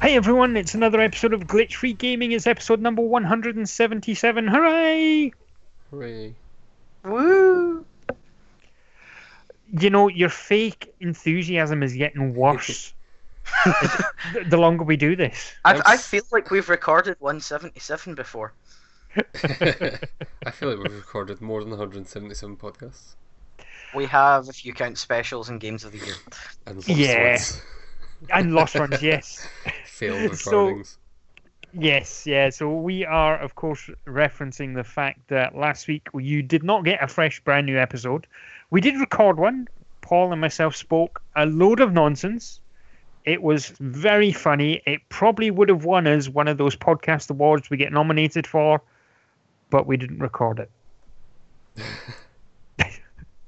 Hey everyone, it's another episode of Glitch Free Gaming. It's episode number 177. Hooray! Hooray. Woo! You know, your fake enthusiasm is getting worse the, the longer we do this. I, I feel like we've recorded 177 before. I feel like we've recorded more than 177 podcasts. We have, if you count specials and games of the year. And lost Yeah. ones. And lost runs, yes. Failed So- recordings. Yes, yeah. So we are, of course, referencing the fact that last week you did not get a fresh, brand new episode. We did record one. Paul and myself spoke a load of nonsense. It was very funny. It probably would have won us one of those podcast awards we get nominated for, but we didn't record it.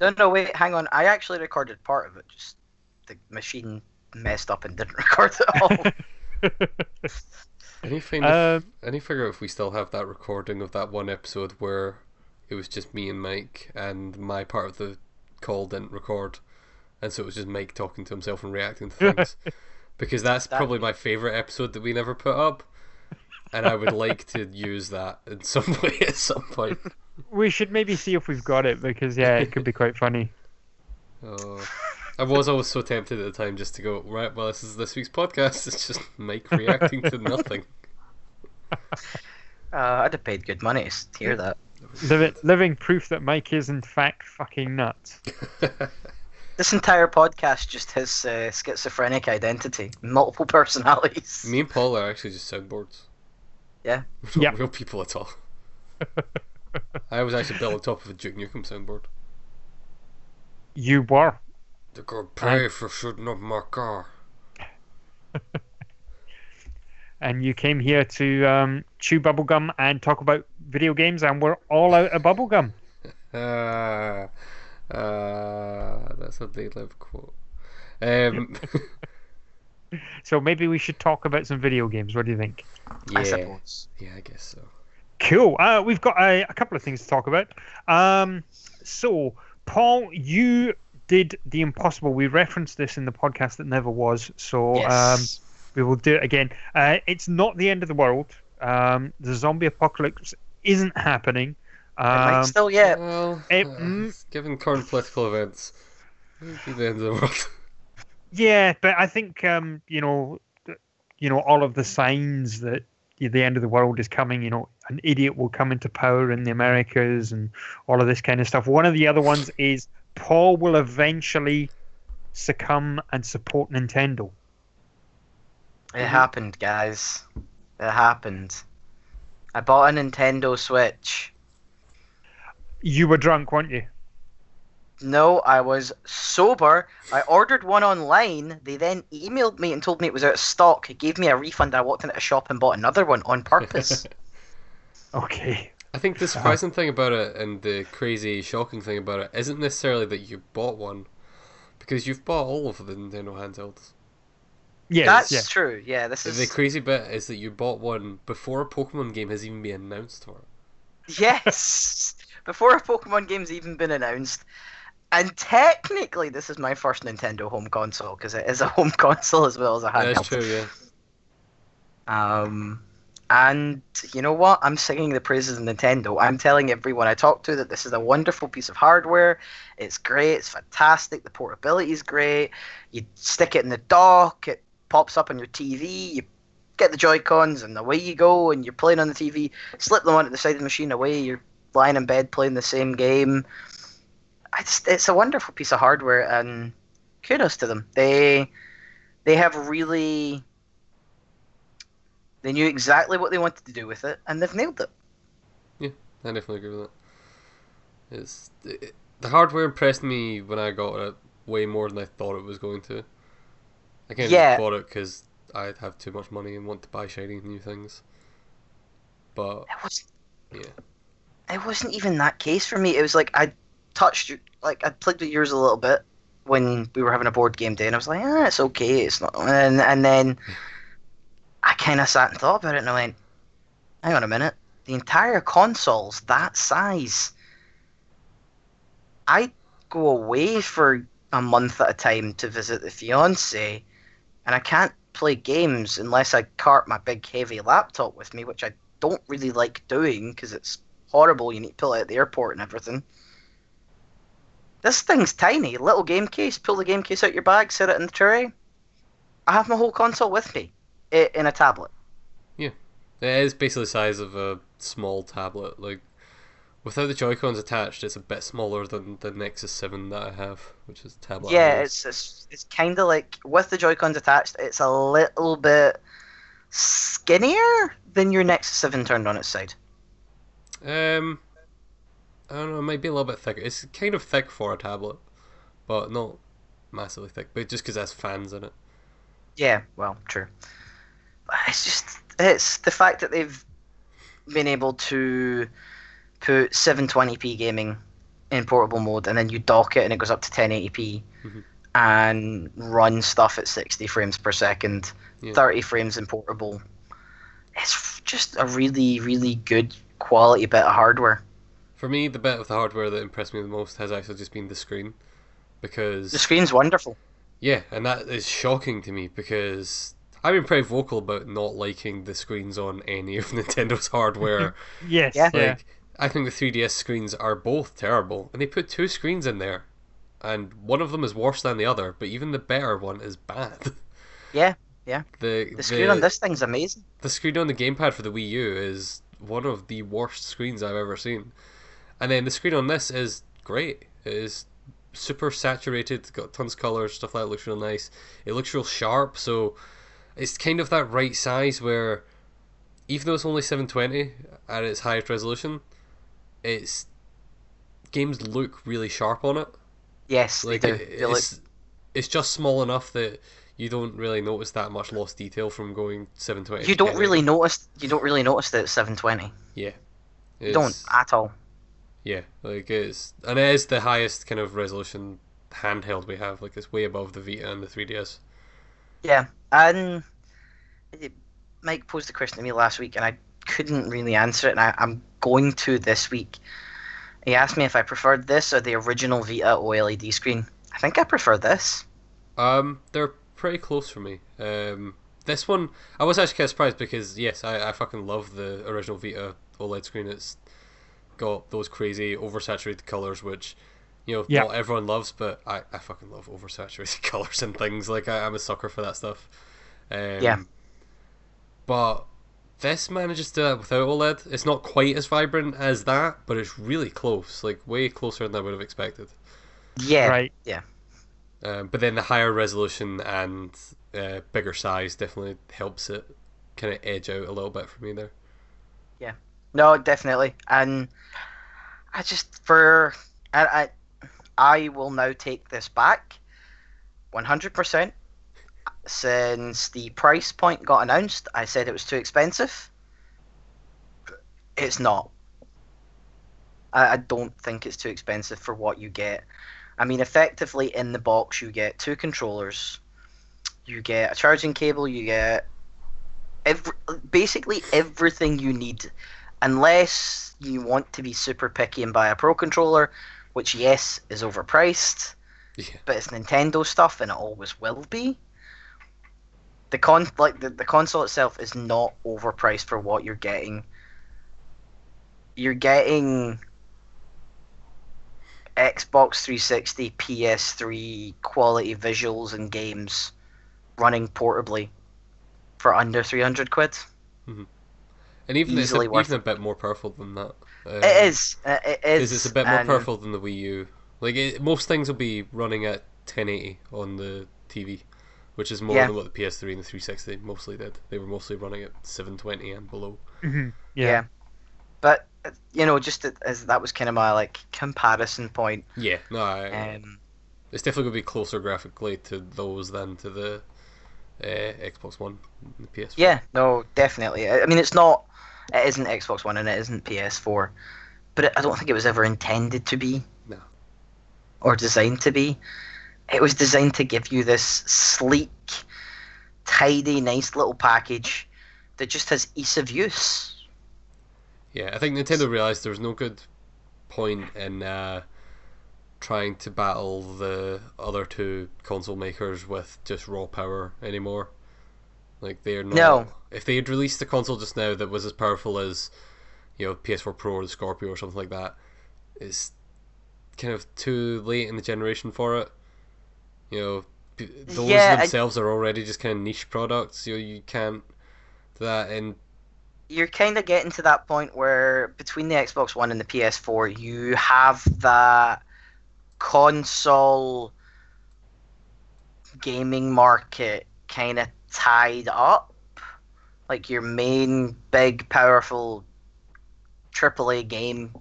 No, no, wait, hang on. I actually recorded part of it. Just the machine messed up and didn't record it all. Any find if, um, any figure out if we still have that recording of that one episode where it was just me and Mike and my part of the call didn't record, and so it was just Mike talking to himself and reacting to things. because that's That- probably my favorite episode that we never put up, and I would like to use that in some way at some point. we should maybe see if we've got it because, yeah, it could be quite funny. Oh, I was always so tempted at the time just to go right. Well, this is this week's podcast. It's just Mike reacting to nothing. uh, I'd have paid good money to hear that. Livi- living proof that Mike is, in fact, fucking nuts. This entire podcast just his uh, schizophrenic identity, multiple personalities. Me and Paul are actually just soundboards. Yeah. We're not Yep. real people at all. I was actually built on top of a Duke Nukem soundboard. You were. They're going to pay for shooting up my car. and you came here to um, chew bubblegum and talk about video games, and we're all out of bubblegum. Ah, ah, that's a they live quote. Um, So maybe we should talk about some video games. What do you think? I yeah, suppose. yeah, I guess so. Cool. Uh, we've got a, a couple of things to talk about. Um, so, Paul, you did the impossible. We referenced this in the podcast that never was. So um, we will do it again. Uh, it's not the end of the world. Um, the zombie apocalypse isn't happening. It Um, still yet. Well, it- uh, mm. given current political events, it the end of the world. Yeah, but I think um, you know, you know, all of the signs that the end of the world is coming. You know, an idiot will come into power in the Americas, and all of this kind of stuff. One of the other ones is Paul will eventually succumb and support Nintendo. It happened, guys. It happened. I bought a Nintendo Switch. You were drunk, weren't you? No, I was sober. I ordered one online. They then emailed me and told me it was out of stock. It gave me a refund. I walked into a shop and bought another one on purpose. Okay. I think the surprising thing about it and the crazy, shocking thing about it isn't necessarily that you bought one, because you've bought all of the Nintendo handhelds. Yes. That's yeah. true. Yeah, this is The crazy bit is that you bought one before a Pokemon game has even been announced for it. yes. Before a Pokemon game's even been announced. And technically, this is my first Nintendo home console because it is a home console as well as a handheld. That's true, yeah. Um, and you know what? I'm singing the praises of Nintendo. I'm telling everyone I talk to that this is a wonderful piece of hardware. It's great. It's fantastic. The portability is great. You stick it in the dock. It pops up on your TV. You get the Joy Cons, and away you go. And you're playing on the TV. Slip them onto the side of the machine. Away you're lying in bed playing the same game. It's it's a wonderful piece of hardware, and kudos to them. They they have really they knew exactly what they wanted to do with it, and they've nailed it. Yeah, I definitely agree with that. It's it, the hardware impressed me when I got it way more than I thought it was going to. I kind of Yeah. bought it because I have too much money and want to buy shiny new things. But It was yeah, it wasn't even that case for me. It was like I touched like I played with yours a little bit when we were having a board game day, and I was like, ah, it's okay, it's not. And and then I kind of sat and thought about it, and I went, hang on a minute, the entire console's that size. I go away for a month at a time to visit the fiance, and I can't play games unless I cart my big heavy laptop with me, which I don't really like doing because it's horrible. You need to pull it out at the airport and everything. This thing's tiny, little game case. Pull the game case out your bag, set it in the tray. I have my whole console with me in a tablet. Yeah, it is basically the size of a small tablet. Like without the Joy Cons attached, it's a bit smaller than the Nexus Seven that I have, which is a tablet. Yeah, it's it's, it's kind of like with the Joy Cons attached, it's a little bit skinnier than your Nexus Seven turned on its side. Um, I don't know. It might be a little bit thicker. It's kind of thick for a tablet, but not massively thick. But just because it has fans in it. Yeah, well, true. It's just it's the fact that they've been able to put 720p gaming in portable mode, and then you dock it and it goes up to 1080p, Mhm. and run stuff at 60 frames per second, Yeah. 30 frames in portable. It's just a really, really good quality bit of hardware. For me, the bit of the hardware that impressed me the most has actually just been the screen, because The screen's wonderful. yeah, and that is shocking to me because I've been pretty vocal about not liking the screens on any of Nintendo's hardware. Yes. Yeah. Yeah. Like, I think the 3DS screens are both terrible, and they put two screens in there, and one of them is worse than the other, but even the better one is bad. Yeah, yeah. The The screen on this thing's amazing. the screen on the gamepad for the Wii U is one of the worst screens I've ever seen, and then the screen on this is great. It is super saturated, it's got tons of colors, stuff like that looks real nice. It looks real sharp, so it's kind of that right size where, even though it's only 720 at its highest resolution, it's games look really sharp on it. Yes, Like they do. it- They look- it's it's just small enough that you don't really notice that much lost detail from going 720. you don't really notice. You don't really notice that it's 720. Yeah. You don't at all. Yeah, like it's and it is the highest kind of resolution handheld we have. Like it's way above the Vita and the 3DS. Yeah, and Mike posed the question to me last week, and I couldn't really answer it, and I, I'm going to this week. He asked me if I preferred this or the original Vita OLED screen. I think I prefer this. Um, they're pretty close for me. Um, this one I was actually kind of surprised because yes, I, I fucking love the original Vita OLED screen. It's got those crazy oversaturated colors, which you know Yeah. not everyone loves, but I, I fucking love oversaturated colors and things. Like I, I'm a sucker for that stuff. Um, Yeah. But this manages to do that without OLED. It's not quite as vibrant as that, but it's really close. Like way closer than I would have expected. Yeah, Right. Yeah. Um, but then the higher resolution and uh, bigger size definitely helps it kind of edge out a little bit for me there. Yeah. No, definitely, and I just for I I, I will now take this back, 100 percent. Since the price point got announced, I said it was too expensive. It's not. I, I don't think it's too expensive for what you get. I mean, effectively in the box, you get two controllers, you get a charging cable, you get every, basically everything you need, unless you want to be super picky and buy a pro controller, which yes is overpriced, Yeah. but it's Nintendo stuff and it always will be. The con like the, the console itself is not overpriced for what you're getting. You're getting Xbox 360, PS3 quality visuals and games running portably for under 300 quid. Mm-hmm. And even it's a, Easily even a bit more powerful than that. Um, It is. uh, It is. Because it's a bit more and- powerful than the Wii U. Like it, most things will be running at 1080 on the TV, which is more Yeah. than what the PS3 and the 360 mostly did. They were mostly running at 720 and below. hmm Yeah. Yeah. But uh, you know, just that- as that was kind of my like comparison point. Yeah, no, I, Um, it's definitely going to be closer graphically to those than to the uh, Xbox One, and the PS4. yeah, no, definitely. I I mean, it's not. It isn't Xbox One and it isn't PS4, but it, I don't think it was ever intended to be. No. Or designed to be. It was designed to give you this sleek, tidy, nice little package that just has ease of use. Yeah, I think Nintendo realized there was no good point in uh, trying to battle the other two console makers with just raw power anymore. Like they're not. No. If they had released a console just now that was as powerful as, you know, PS4 Pro or the Scorpio or something like that, it's kind of too late in the generation for it. You know, those Yeah, I- themselves are already just kind of niche products. You know, you can't do that and you're kind of getting to that point where between the Xbox One and the PS4, you have that console gaming market kind of tied up. Like your main big powerful AAA game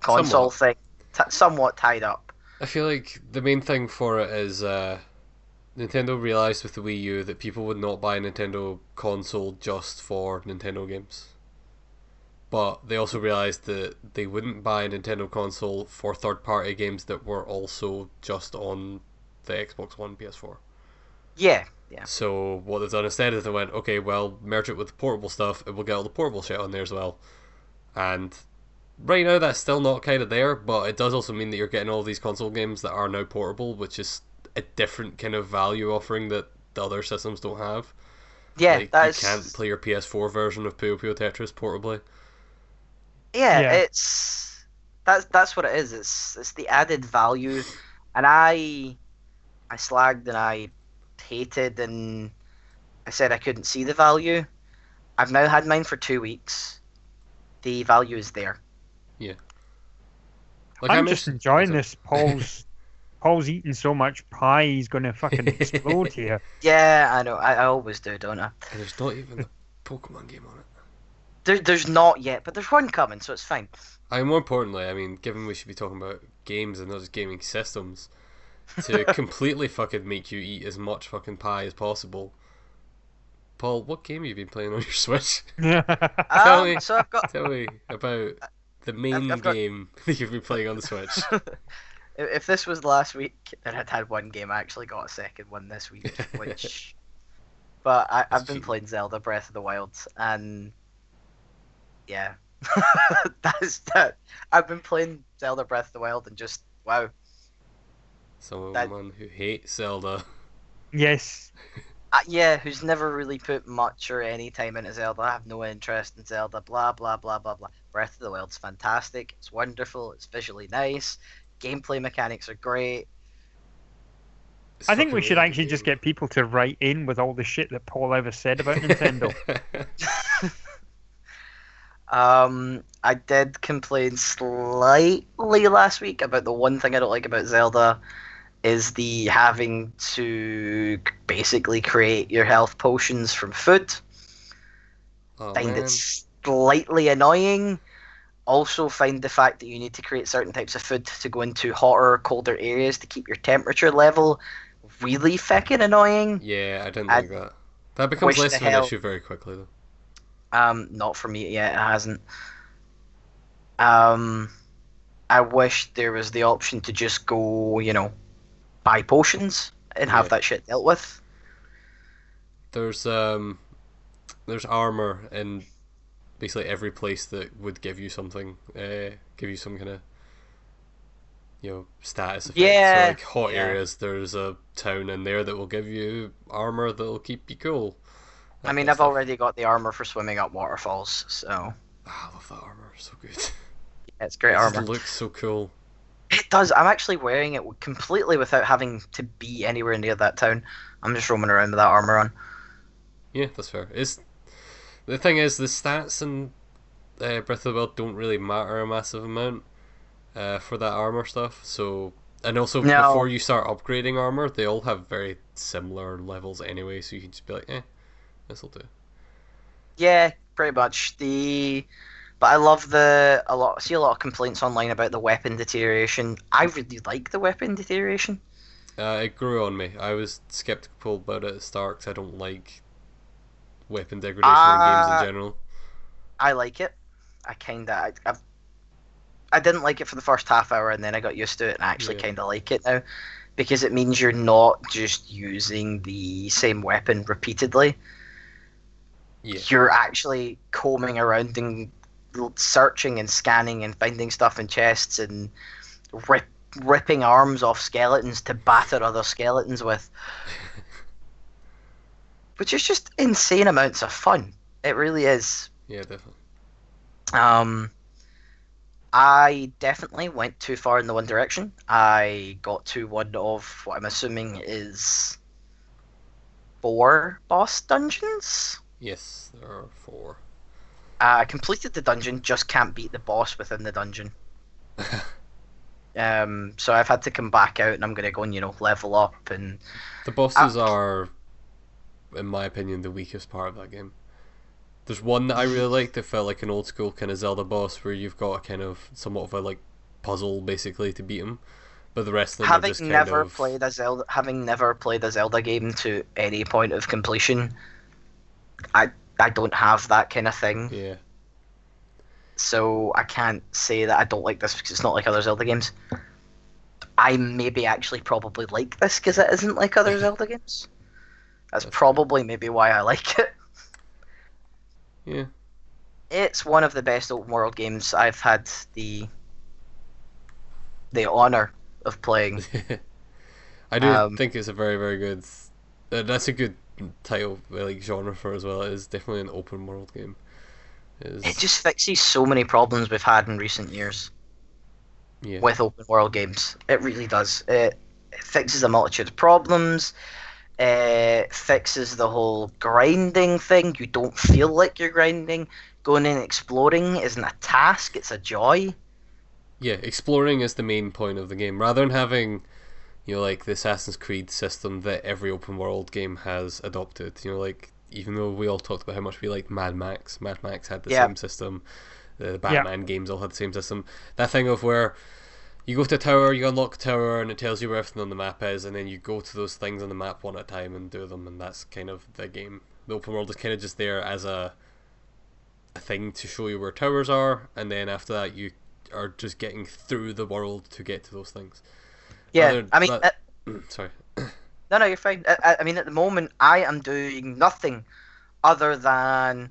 console thing, t- somewhat tied up. I feel like the main thing for it is uh, Nintendo realized with the Wii U that people would not buy a Nintendo console just for Nintendo games. But they also realized that they wouldn't buy a Nintendo console for third party games that were also just on the Xbox One PS4. Yeah, yeah. So what they've done instead is they went, okay, well, merge it with the portable stuff and we'll get all the portable shit on there as well. And right now that's still not kind of there, but it does also mean that you're getting all these console games that are now portable, which is a different kind of value offering that the other systems don't have. Yeah, like, that's you can't play your PS4 version of Puyo Puyo Tetris portably. yeah, Yeah. it's that's that's what it is. It's it's the added value, and I I slagged and I hated and I said I couldn't see the value. I've now had mine for two weeks. The value is there. Like I I'm just mentioned- enjoying this. Paul's Paul's eating so much pie, he's gonna fucking explode here. Yeah, I know. I, I always do, don't I? And there's not even a Pokemon game on it. There, there's not yet, but there's one coming, so it's fine. I mean, more importantly, I mean, given we should be talking about games and not just gaming systems, to completely fucking make you eat as much fucking pie as possible. Paul, what game have you been playing on your Switch? Tell Um, me. so I've got Tell me about the main I've got- game that you've been playing on the Switch. If if this was last week, then I'd had one game. I actually got a second one this week, which. but I, I've That's been cheap. playing Zelda Breath of the Wild, and yeah, that's that. I've been playing Zelda Breath of the Wild, and just wow. That- Someone who hates Zelda. yes. Uh, yeah, who's never really put much or any time into Zelda. I have no interest in Zelda. Blah blah blah blah blah. Breath of the Wild's fantastic. It's wonderful. It's visually nice. Gameplay mechanics are great. It's I think we should actually good just get people to write in with all the shit that Paul ever said about Nintendo. Um, I did complain slightly last week about the one thing I don't like about Zelda is the having to basically create your health potions from food. oh, Find man. it slightly annoying. Also, find the fact that you need to create certain types of food to go into hotter or colder areas to keep your temperature level really fucking annoying. Yeah, I didn't like that. That becomes less of an hell- issue very quickly, though. Um, not for me yet. It hasn't. Um, I wish there was the option to just go, you know, buy potions and have Yeah. that shit dealt with. There's um, there's armor in basically every place that would give you something, uh, give you some kind of, you know, status effect. Yeah, So like hot yeah. areas, there's a town in there that will give you armor that'll keep you cool. I mean, I've already got the armor for swimming up waterfalls, so Ah, I love that armor. So good. yeah, it's great It just armor. looks so cool. It does. I'm actually wearing it completely without having to be anywhere near that town. I'm just roaming around with that armor on. Yeah, that's fair. It's the thing is the stats in uh, Breath of the Wild don't really matter a massive amount uh, for that armor stuff. So and also No. before you start upgrading armor, they all have very similar levels anyway. So you can just be like, eh, this will do. Yeah, pretty much. The but I love the a lot. See a lot of complaints online about the weapon deterioration. I really like the weapon deterioration. Uh, it grew on me. I was skeptical about it at the start 'cause I don't like weapon degradation in games in general. I like it. I kind of I, I've I didn't like it for the first half hour, and then I got used to it, and I actually Yeah. kind of like it now because it means you're not just using the same weapon repeatedly. Yeah. You're actually combing around and searching and scanning and finding stuff in chests and rip, ripping arms off skeletons to batter other skeletons with. which is just insane amounts of fun. It really is. Yeah, definitely. Um, I definitely went too far in the one direction. I got to one of what I'm assuming is four boss dungeons. Yes, there are four. Uh, I completed the dungeon, just can't beat the boss within the dungeon. Um, so I've had to come back out, and I'm gonna go and you know level up and The bosses are, in my opinion, the weakest part of that game. There's one that I really like that felt like an old school kind of Zelda boss where you've got a kind of somewhat of a like puzzle basically to beat him, but the rest of them are having just kind never of played a Zelda, having never played a Zelda game to any point of completion, I I don't have that kind of thing. yeah. so I can't say that I don't like this because it's not like other Zelda games. I maybe actually probably like this because it isn't like other Zelda games. That's probably maybe why I like it. Yeah. It's one of the best open world games I've had the the honor of playing. I do Um, think it's a very very good. Uh, that's a good title like genre for as well. It is definitely an open world game. It is, It just fixes so many problems we've had in recent years yeah. with open world games. It really does. It, it fixes a multitude of problems. It fixes the whole grinding thing. You don't feel like you're grinding. Going and exploring isn't a task; it's a joy. Yeah, exploring is the main point of the game. Rather than having, you know, like the Assassin's Creed system that every open world game has adopted. You know, like even though we all talked about how much we liked Mad Max, Mad Max had the Yeah. same system. The Batman games all had the same system. That thing of where you go to a tower, you unlock a tower, and it tells you where everything on the map is, and then you go to those things on the map one at a time and do them, and that's kind of the game. The open world is kind of just there as a a thing to show you where towers are, and then after that you are just getting through the world to get to those things. Yeah, I mean, uh, Sorry. no, no, you're fine. I, I- I mean, at the moment, I am doing nothing other than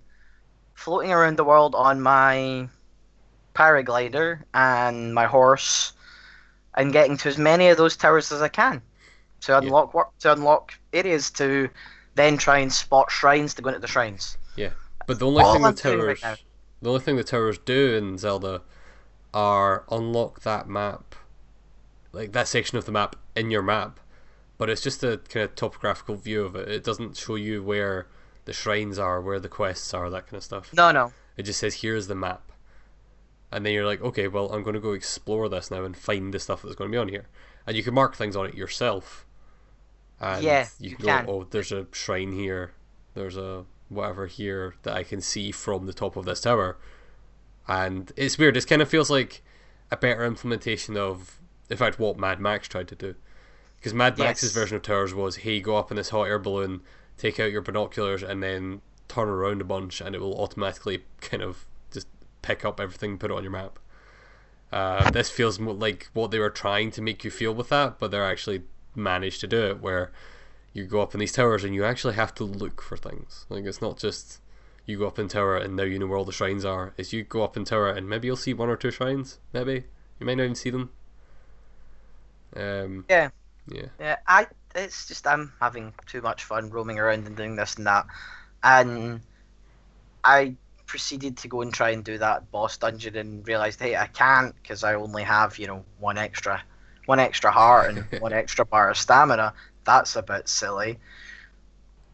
floating around the world on my paraglider and my horse, and getting to as many of those towers as I can to unlock work to unlock areas to then try and spot shrines to go into the shrines. Yeah. But the only All thing the I'm right towers, now. the only thing the towers do in Zelda, are unlock that map, like that section of the map in your map, but it's just a kind of topographical view of it. It doesn't show you where the shrines are, where the quests are, that kind of stuff. No, no. It just says here's the map, and then you're like, okay, well I'm going to go explore this now and find the stuff that's going to be on here, and you can mark things on it yourself. And Yeah, you you can, can. go, oh, there's a shrine here, there's a whatever here that I can see from the top of this tower, and it's weird. It kind of feels like a better implementation of, in fact, what Mad Max tried to do, because Mad Max's Yes. version of towers was, hey, go up in this hot air balloon, take out your binoculars, and then turn around a bunch, and it will automatically kind of just pick up everything, put it on your map. Uh, this feels more like what they were trying to make you feel with that, but they're actually managed to do it where you go up in these towers and you actually have to look for things. Like it's not just you go up in tower and now you know where all the shrines are. Is you go up in tower and maybe you'll see one or two shrines. Maybe you might not even see them. Um, Yeah. yeah, Yeah, I. It's just I'm having too much fun roaming around and doing this and that, and I proceeded to go and try and do that boss dungeon and realized, hey, I can't because I only have you know one extra, one extra heart and one extra bar of stamina. That's a bit silly.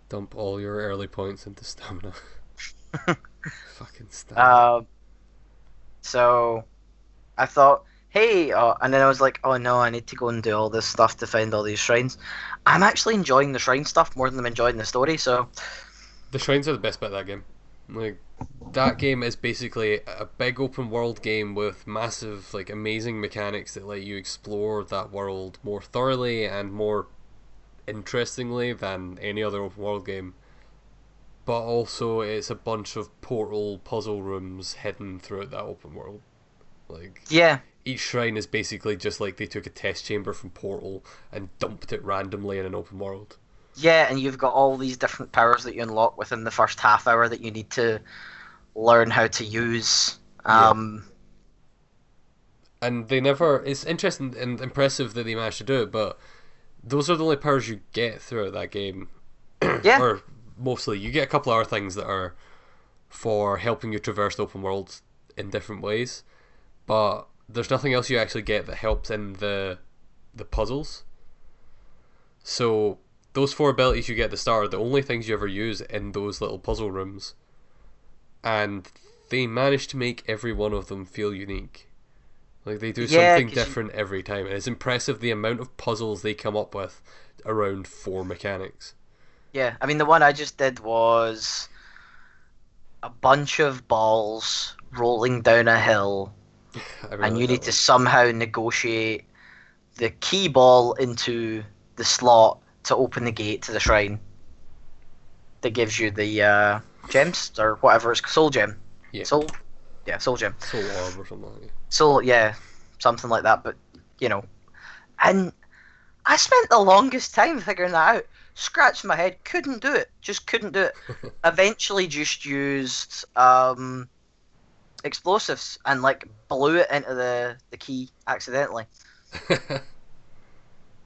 dump all your early points into stamina. Fucking stamina. Um, so I thought, hey, uh, and then I was like, oh no, I need to go and do all this stuff to find all these shrines. I'm actually enjoying the shrine stuff more than I'm enjoying the story. So The shrines are the best bit of that game. Like that game is basically a big open world game with massive, like amazing mechanics that let you explore that world more thoroughly and more interestingly than any other open world game. But also, it's a bunch of portal puzzle rooms hidden throughout that open world. Like yeah, each shrine is basically just like they took a test chamber from Portal and dumped it randomly in an open world. Yeah, and you've got all these different powers that you unlock within the first half hour that you need to learn how to use. Yeah. Um, and they never it's interesting and impressive that they managed to do it but those are the only powers you get throughout that game Yeah. or mostly. You get a couple of other things that are for helping you traverse the open world in different ways, but there's nothing else you actually get that helps in the the puzzles. So those four abilities you get at the start are the only things you ever use in those little puzzle rooms, and they manage to make every one of them feel unique. Like they do Yeah, something 'cause you- different every time, and it's impressive the amount of puzzles they come up with around four mechanics. Yeah, I mean the one I just did was a bunch of balls rolling down a hill, and you need to somehow negotiate the key ball into the slot to open the gate to the shrine. That gives you the uh, gems or whatever it's soul gem. Yeah. Soul. Yeah, soul gem. Soul Orb or something like that. So yeah, something like that. But you know, and I spent the longest time figuring that out. Scratched my head, couldn't do it. Just couldn't do it. Eventually, just used um, explosives and like blew it into the the key accidentally.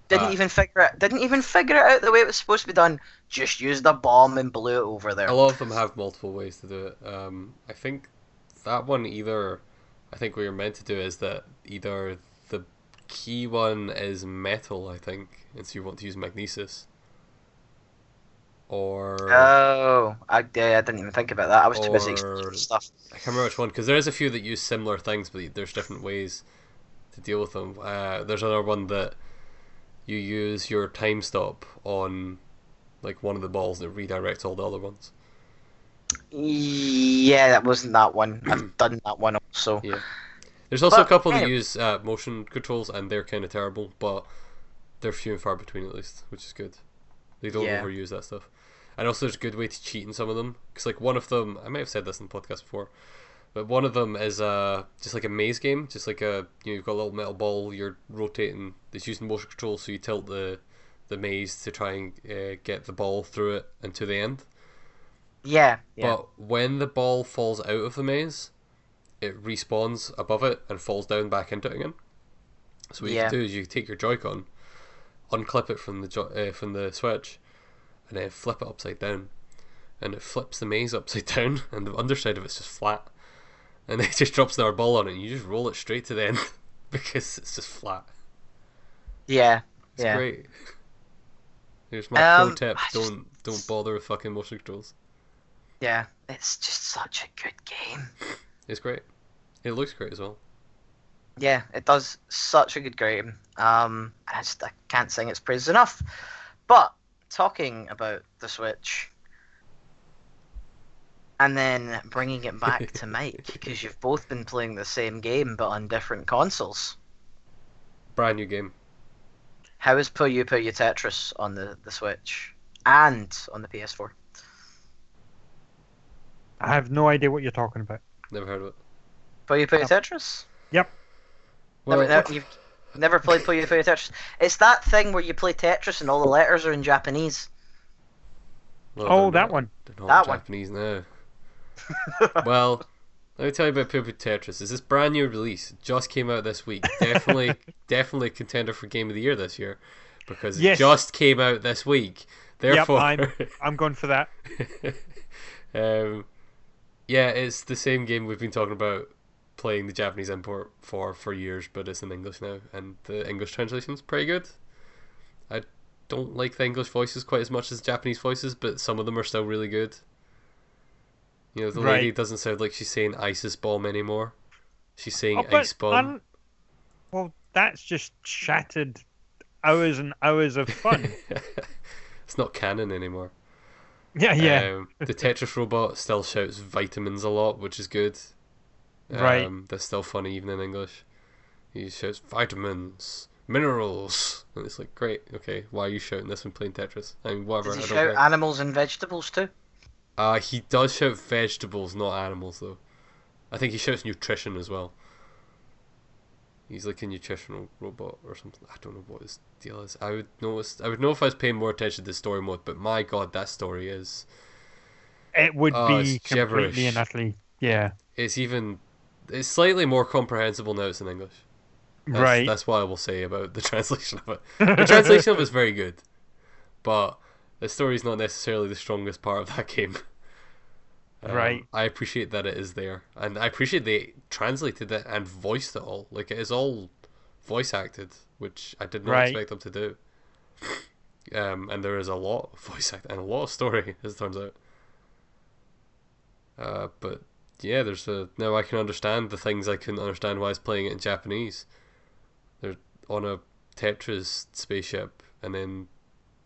Didn't Ah. even figure it. Didn't even figure it out the way it was supposed to be done. Just used a bomb and blew it over there. A lot of them have multiple ways to do it. Um, I think that one either. I think what you're meant to do is that either the key one is metal, I think, and so you want to use magnesis, or Oh, I, yeah, I didn't even think about that. I was too busy stuff. I can't remember which one because there is a few that use similar things, but there's different ways to deal with them. Uh, there's another one that you use your time stop on like one of the balls that redirects all the other ones. Yeah, that wasn't that one. I've done that one also. Yeah. There's also a But, couple that anyway. use uh, motion controls, and they're kind of terrible, but they're few and far between at least, which is good. They don't Yeah. overuse that stuff. And also, there's a good way to cheat in some of them, because like one of them, I might have said this in the podcast before, but one of them is uh, just like a maze game, just like a you know you've got a little metal ball, you're rotating, it's using motion control, so you tilt the the maze to try and uh, get the ball through it and to the end. Yeah, yeah. But when the ball falls out of the maze, it respawns above it and falls down back into it again. So what you can do is you take your Joy-Con, unclip it from the jo- uh, from the Switch, and then flip it upside down, and it flips the maze upside down, and the underside of it's just flat, and it just drops another ball on it, and you just roll it straight to the end because it's just flat. yeah, It's yeah. great. Here's my pro Um, tip: just- don't don't bother with fucking motion controls. Yeah, it's just such a good game. It's great. It looks great as well. Yeah, it does such a good game. Um, I just I can't sing its praises enough. But talking about the Switch, and then bringing it back to Mike because you've both been playing the same game but on different consoles. Brand new game. How is Puyo Puyo Tetris on the, the Switch and on the PS4? I have no idea what you're talking about. Never heard of it. Puyo Puyo Oh. Tetris? Well, never, never, you've never played Puyo Puyo Tetris? It's that thing where you play Tetris and all the letters are in Japanese. well, oh, that not- one. Not That one. Japanese now. Well, let me tell you about Puyo Puyo Tetris. Is this brand new release? It just came out this week. Definitely, definitely a contender for Game of the Year this year because it just came out this week. Therefore, I'm- I'm going for that. um, yeah, it's the same game we've been talking about playing the Japanese import for for years, but it's in English now, and the English translation's pretty good. I don't like the English voices quite as much as the Japanese voices, but some of them are still really good. You know, the lady doesn't sound like she's saying ISIS bomb anymore. She's saying Oh, ice bomb. well, that's just shattered hours and hours of fun. it's not canon anymore. yeah, yeah. Um, the Tetris robot still shouts vitamins a lot, which is good. Right. Um, that's still funny even in English. He shouts vitamins, minerals, and it's like great. Okay, why are you shouting this when playing Tetris? I mean, whatever. Does he I shout animals and vegetables too? Uh, he does shout vegetables, not animals though. I think he shouts nutrition as well. He's like a nutritional robot or something. I don't know what his deal is. I would notice. I would know if I was paying more attention to the story mode. But my god, that story is. It would Oh, be it's completely gibberish. and utterly. Yeah. It's even. It's slightly more comprehensible now. It's in English. That's, right. That's what I will say about the translation of it. The translation of it is very good, but the story is not necessarily the strongest part of that game. Um, Right. I appreciate that it is there, and I appreciate they translated it and voiced it all. Like it is all voice acted, which I did not Right. expect them to do. Um, and there is a lot of voice act and a lot of story, as it turns out. Uh, but yeah, there's a now I can understand the things I couldn't understand why I was playing it in Japanese. They're on a Tetris spaceship, and then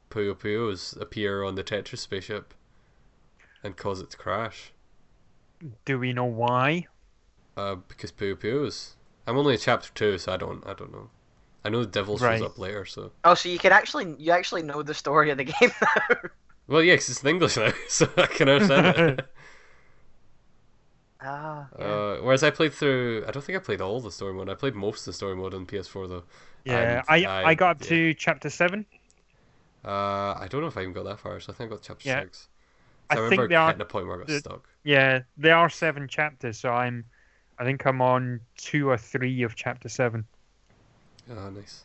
Puyo Puyos appear on the Tetris spaceship and cause it to crash. Do we know why? Uh, because Puyo Puyos. I'm only in chapter two, so I don't. I don't know. I know the devil Right. shows up later, so. Oh, so you can actually you actually know the story of the game now. Well, yeah, 'cause it's in English now, so I can understand it. Ah, yeah. Uh, whereas I played through, I don't think I played all the story mode. I played most of the story mode on PS4 though. Yeah, I, I- I got up yeah. to chapter seven. Uh, I don't know if I even got that far. So I think I got chapter Yeah. six. I So I, think remember they are- hitting a point where I got the- stuck. Yeah, there are seven chapters, so I'm, I think I'm on two or three of chapter seven. Oh, nice.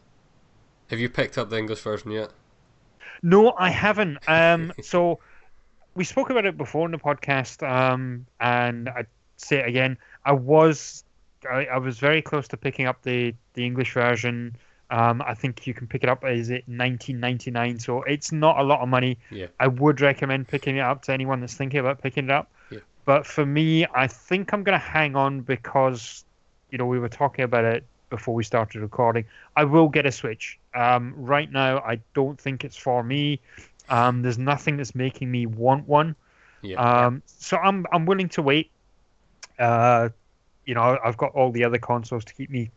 Have you picked up the English version yet? No, I haven't. Um, so we spoke about it before in the podcast, um, and I say it again. I was, I, I was very close to picking up the the English version. Um, I think you can pick it up. Is it 19.99? So it's not a lot of money. Yeah. I would recommend picking it up to anyone that's thinking about picking it up. Yeah. But for me, I think I'm going to hang on because, you know, we were talking about it before we started recording. I will get a Switch. Um, right now, I don't think it's for me. Um, there's nothing that's making me want one. Yeah. Um, so I'm I'm willing to wait. Uh, you know, I've got all the other consoles to keep me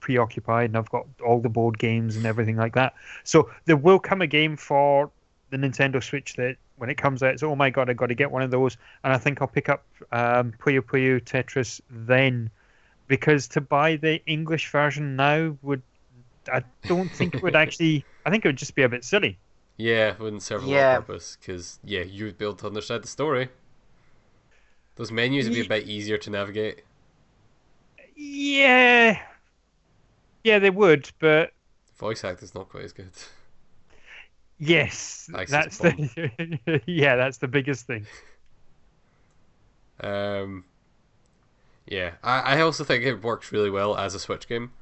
preoccupied, and I've got all the board games and everything like that. So there will come a game for the Nintendo Switch that when it comes out, it's oh my god, I've got to get one of those, and I think I'll pick up um, Puyo Puyo Tetris then, because to buy the English version now would I don't think it would actually. I think it would just be a bit silly. Yeah, it wouldn't serve a lot Yeah. of purpose because yeah, you would be able to understand the story. Those menus would be a bit easier to navigate. Yeah, yeah, they would, but Voice act is not quite as good. Yes, that's the yeah, that's the biggest thing. Um, yeah, I, I also think it works really well as a Switch game.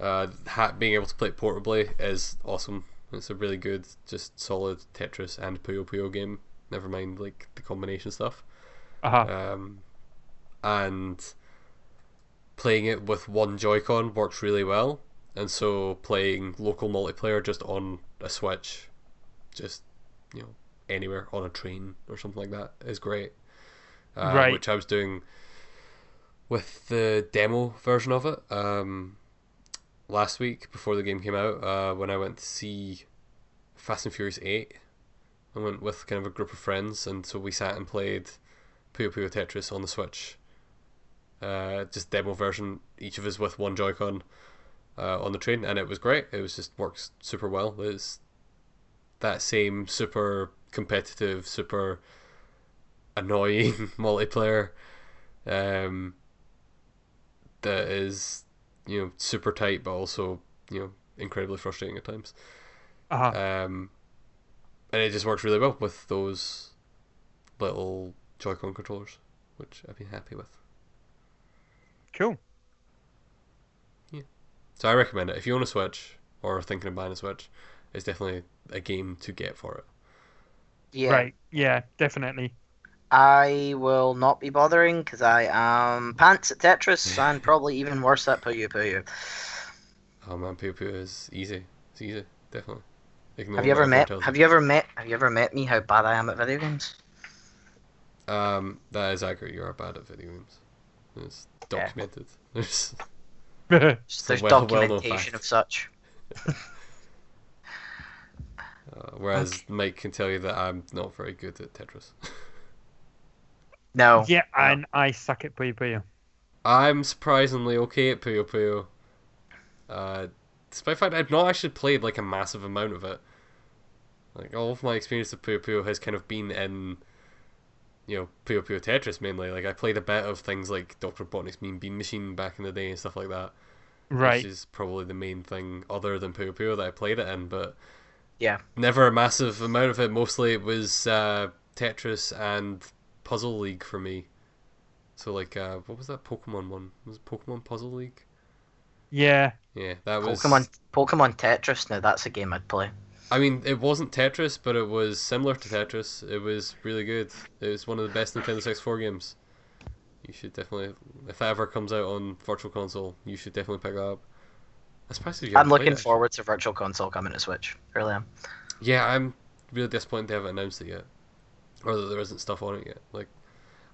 Uh, ha- being able to play it portably is awesome. It's a really good, just solid Tetris and Puyo Puyo game. Never mind like the combination stuff. Uh-huh. Um, and playing it with one Joy-Con works really well. And so playing local multiplayer just on a Switch, just you know anywhere on a train or something like that is great. Uh, Right. Which I was doing with the demo version of it um, last week before the game came out. Uh, when I went to see Fast and Furious Eight, I went with kind of a group of friends, and so we sat and played Puyo Puyo Tetris on the Switch. Uh, just demo version, each of us with one Joy-Con uh, on the train, and it was great. It was just works super well. It's that same super competitive, super annoying multiplayer um, that is you know super tight, but also you know incredibly frustrating at times. Uh-huh. Um, and it just works really well with those little Joy-Con controllers, which I've been happy with. Cool. Yeah. So I recommend it if you own a Switch or are thinking of buying a Switch. It's definitely a game to get for it. Yeah. Right. Yeah, definitely. I will not be bothering because I am pants at Tetris and probably even worse at Puyo Puyo. Oh man, Puyo Puyo is easy. It's easy, definitely. Ignore Have you ever met? Have you ever met? Have you ever met me? How bad I am at video games? Um, that is accurate. You are bad at video games. It's Yeah. documented. There's There's well- documentation fact. of such. Uh, whereas Mike can tell you that I'm not very good at Tetris. No. yeah, and I suck at Puyo Puyo. I'm surprisingly okay at Puyo Puyo. Uh, despite the fact I've not actually played like a massive amount of it. Like all of my experience of Puyo Puyo has kind of been in, you know, Puyo Puyo Tetris mainly. Like I played a bit of things like Doctor Robotnik's Mean Bean Machine back in the day and stuff like that. Right. Which is probably the main thing other than Puyo Puyo that I played it in. But Yeah. Never a massive amount of it. Mostly it was uh, Tetris and Puzzle League for me. So like, uh, what was that Pokemon one? Was it Pokemon Puzzle League? Yeah. Yeah, that was. Pokemon Pokemon Tetris. Now that's a game I'd play. I mean, it wasn't Tetris, but it was similar to Tetris. It was really good. It was one of the best Nintendo 64 games. You should definitely, if that ever comes out on Virtual Console, you should definitely pick that up. Especially if you I'm looking it, actually. forward to Virtual Console coming to Switch. Really am. Yeah, I'm really disappointed they haven't announced it yet, or that there isn't stuff on it yet. Like,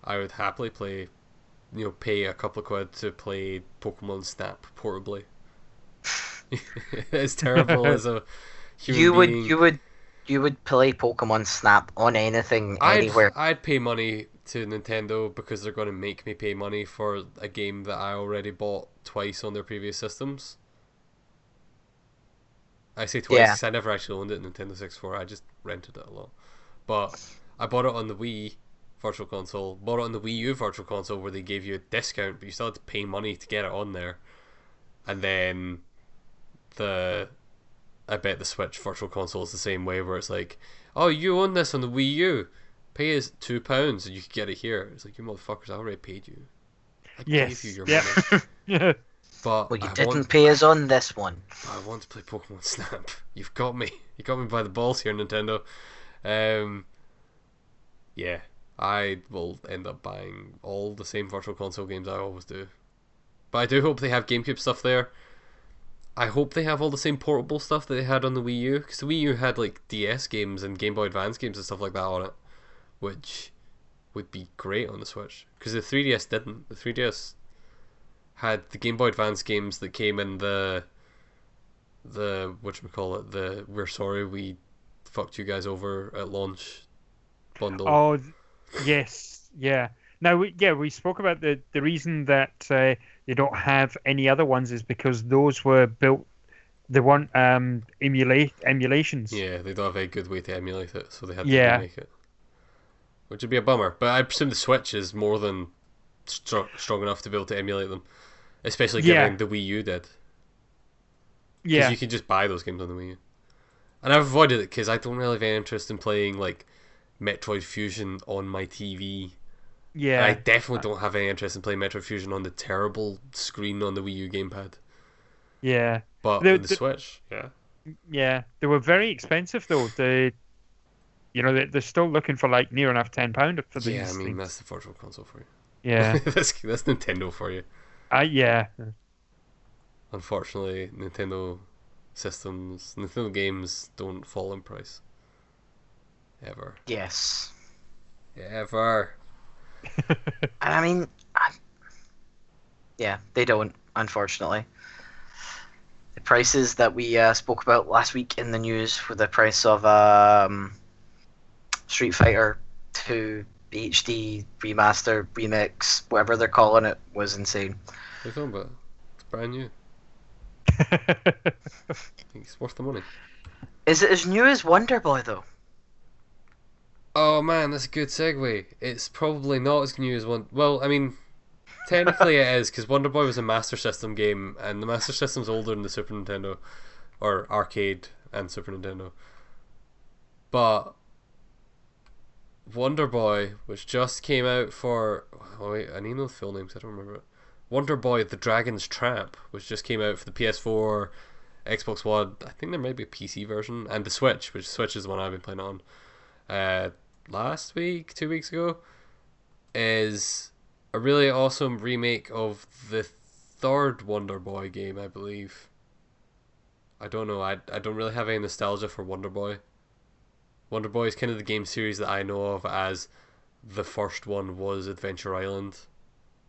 I would happily play, you know, pay a couple of quid to play Pokemon Snap portably. as terrible as a you would being. you would you would play Pokemon Snap on anything I'd, anywhere. I'd pay money to Nintendo because they're going to make me pay money for a game that I already bought twice on their previous systems. I say twice Yeah. I never actually owned it in Nintendo 64. I just rented it a lot. But I bought it on the Wii Virtual Console, bought it on the Wii U Virtual Console where they gave you a discount, but you still had to pay money to get it on there. And then the I bet the Switch Virtual Console is the same way, where it's like, oh, you own this on the Wii U, pay us two pounds and you can get it here. It's like you motherfuckers, I already paid you. I Yes. gave you your Yeah. money, yeah. but well, you I didn't want, pay us on this one. I want to play Pokemon Snap. You've got me. You got me by the balls here, Nintendo. Um, yeah, I will end up buying all the same Virtual Console games I always do. But I do hope they have GameCube stuff there. I hope they have all the same portable stuff that they had on the Wii U, because the Wii U had like DS games and Game Boy Advance games and stuff like that on it, which would be great on the Switch. Because the 3DS didn't. The 3DS had the Game Boy Advance games that came in the the what we call it the we're sorry we fucked you guys over at launch bundle. Oh, yes, yeah. Now, we, yeah, we spoke about the the reason that uh, they don't have any other ones is because those were built. They weren't um, emulate emulations. Yeah, they don't have a good way to emulate it, so they had to Yeah. remake it, which would be a bummer. But I presume the Switch is more than stro- strong enough to be able to emulate them, especially Yeah. given the Wii U did. Yeah. Because yeah, you can just buy those games on the Wii U. And I've avoided it because I don't really have any interest in playing like Metroid Fusion on my TV. Yeah. I definitely don't have any interest in playing Metroid Fusion on the terrible screen on the Wii U gamepad. yeah. But The- with the, the- Switch, yeah. Yeah, they were very expensive though. They, you know, they, they're still looking for like near enough ten pound for these Yeah, I mean things. that's the virtual console for you. Yeah, that's that's Nintendo for you. I yeah, Unfortunately, Nintendo systems, Nintendo games don't fall in price. Ever. Yes. Ever. And I mean, I, yeah, they don't, unfortunately. The prices that we uh, spoke about last week in the news for the price of um, Street Fighter 2 HD remaster, remix, whatever they're calling it, was insane. What are you talking about? It's brand new. It's worth the money. Is it as new as Wonder Boy though? Oh man, that's a good segue. It's probably not as new as one. Well, I mean, technically it is because Wonder Boy was a Master System game, and the Master System's older than the Super Nintendo, or arcade and Super Nintendo. But Wonder Boy, which just came out for, oh wait, I need the full names. I don't remember it. Wonder Boy: The Dragon's Trap, which just came out for the PS4, Xbox One. I think there might be a PC version, and the Switch, which Switch is the one I've been playing on uh, last week, two weeks ago, is a really awesome remake of the third Wonder Boy game, I believe. I don't know. I, I don't really have any nostalgia for Wonder Boy. Wonder Boy is kind of the game series that I know of as the first one was Adventure Island.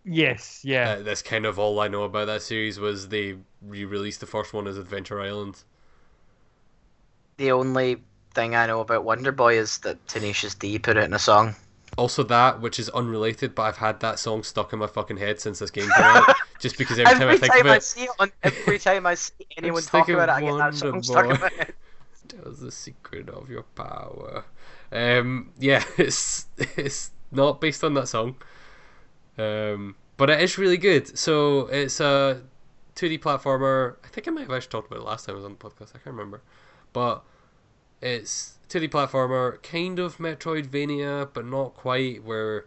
yes, yeah, Uh, that's kind of all I know about that series was they re-released the first one as Adventure Island. The only thing I know about Wonder Boy is that Tenacious D put it in a song. Also, that which is unrelated, but I've had that song stuck in my fucking head since this game came out. just because every, time I think of it, see it, on every time I see anyone talk about it, I get that song stuck in Boy. my head. Tell us the secret of your power. Um, yeah, it's it's not based on that song, um, but it is really good. So it's a 2D platformer. I think I might have actually talked about it last time I was on the podcast. I can't remember, but it's 2D platformer, kind of Metroidvania, but not quite, where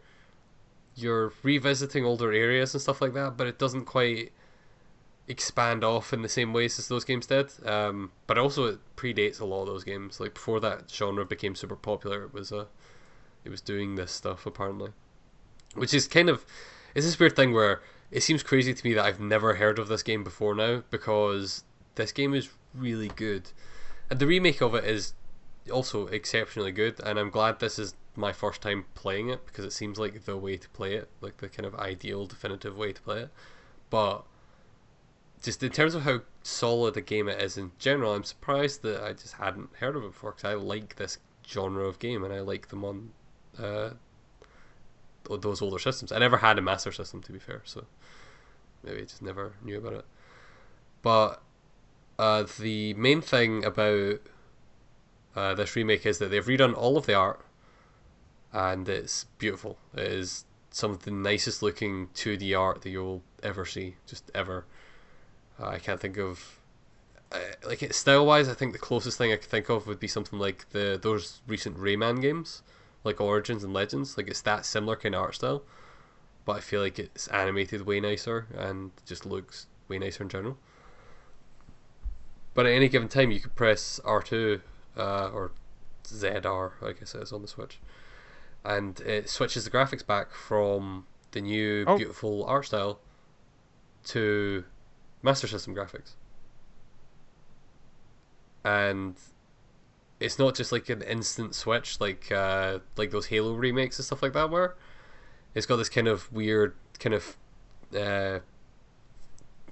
you're revisiting older areas and stuff like that, but it doesn't quite expand off in the same ways as those games did. Um, but also it predates a lot of those games. Like before that genre became super popular, it was a, it was doing this stuff apparently, which is kind of, it's this weird thing where it seems crazy to me that I've never heard of this game before now because this game is really good, and the remake of it is also exceptionally good. And I'm glad this is my first time playing it because it seems like the way to play it, like the kind of ideal, definitive way to play it. But just in terms of how solid a game it is in general, I'm surprised that I just hadn't heard of it before because I like this genre of game and I like them on uh, those older systems. I never had a Master System to be fair, so maybe I just never knew about it. But uh, the main thing about uh, this remake is that they've redone all of the art and it's beautiful. It is some of the nicest looking 2D art that you'll ever see, just ever. Uh, I can't think of uh, like style wise. I think the closest thing I could think of would be something like the those recent Rayman games, like Origins and Legends. Like it's that similar kind of art style, but I feel like it's animated way nicer and just looks way nicer in general. But at any given time, you could press R two uh, or ZR, I guess it is on the Switch, and it switches the graphics back from the new Oh. beautiful art style to Master System graphics. And it's not just like an instant switch like uh, like those Halo remakes and stuff like that where it's got this kind of weird kind of uh,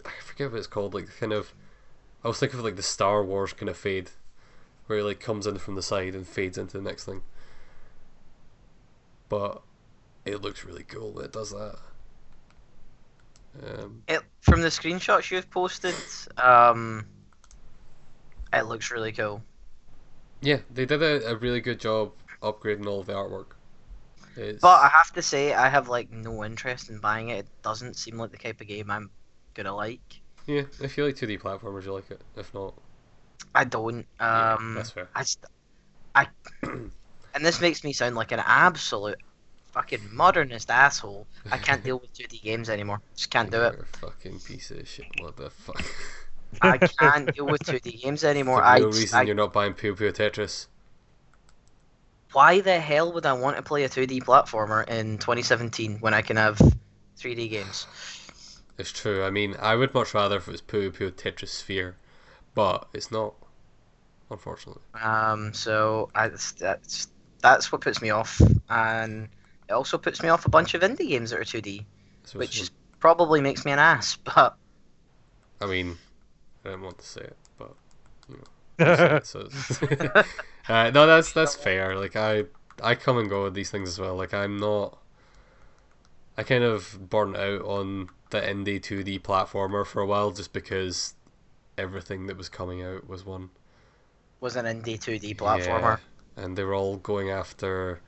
I forget what it's called like kind of I was thinking of like the Star Wars kind of fade where it like comes in from the side and fades into the next thing. But it looks really cool that it does that. Um, It, from the screenshots you've posted, um, it looks really cool. yeah, they did a, a really good job upgrading all the artwork. It's, But I have to say, I have like no interest in buying it. It doesn't seem like the type of game I'm gonna like. yeah, if you like 2D platformers, you like it. If not, I don't. yeah, Um, that's fair. I, just, I, and this makes me sound like an absolute fucking modernist asshole. I can't deal with 2D games anymore. Just can't do it. You're a fucking piece of shit. What the fuck? I can't deal with 2D games anymore. the I, reason I you're not buying Puyo Puyo Tetris. why the hell would I want to play a 2D platformer in 2017 when I can have 3D games? It's true. I mean, I would much rather if it was Puyo Puyo Tetrisphere, but it's not. Unfortunately. Um, so I, that's that's what puts me off, and it also puts me off a bunch of indie games that are 2D, So which is, probably makes me an ass. But I mean, I don't want to say it, but so, so uh, no, that's that's fair. Like I I come and go with these things as well. Like I'm not. I kind of burnt out on the indie 2D platformer for a while just because everything that was coming out was one. was an indie 2D platformer. Yeah, and they were all going after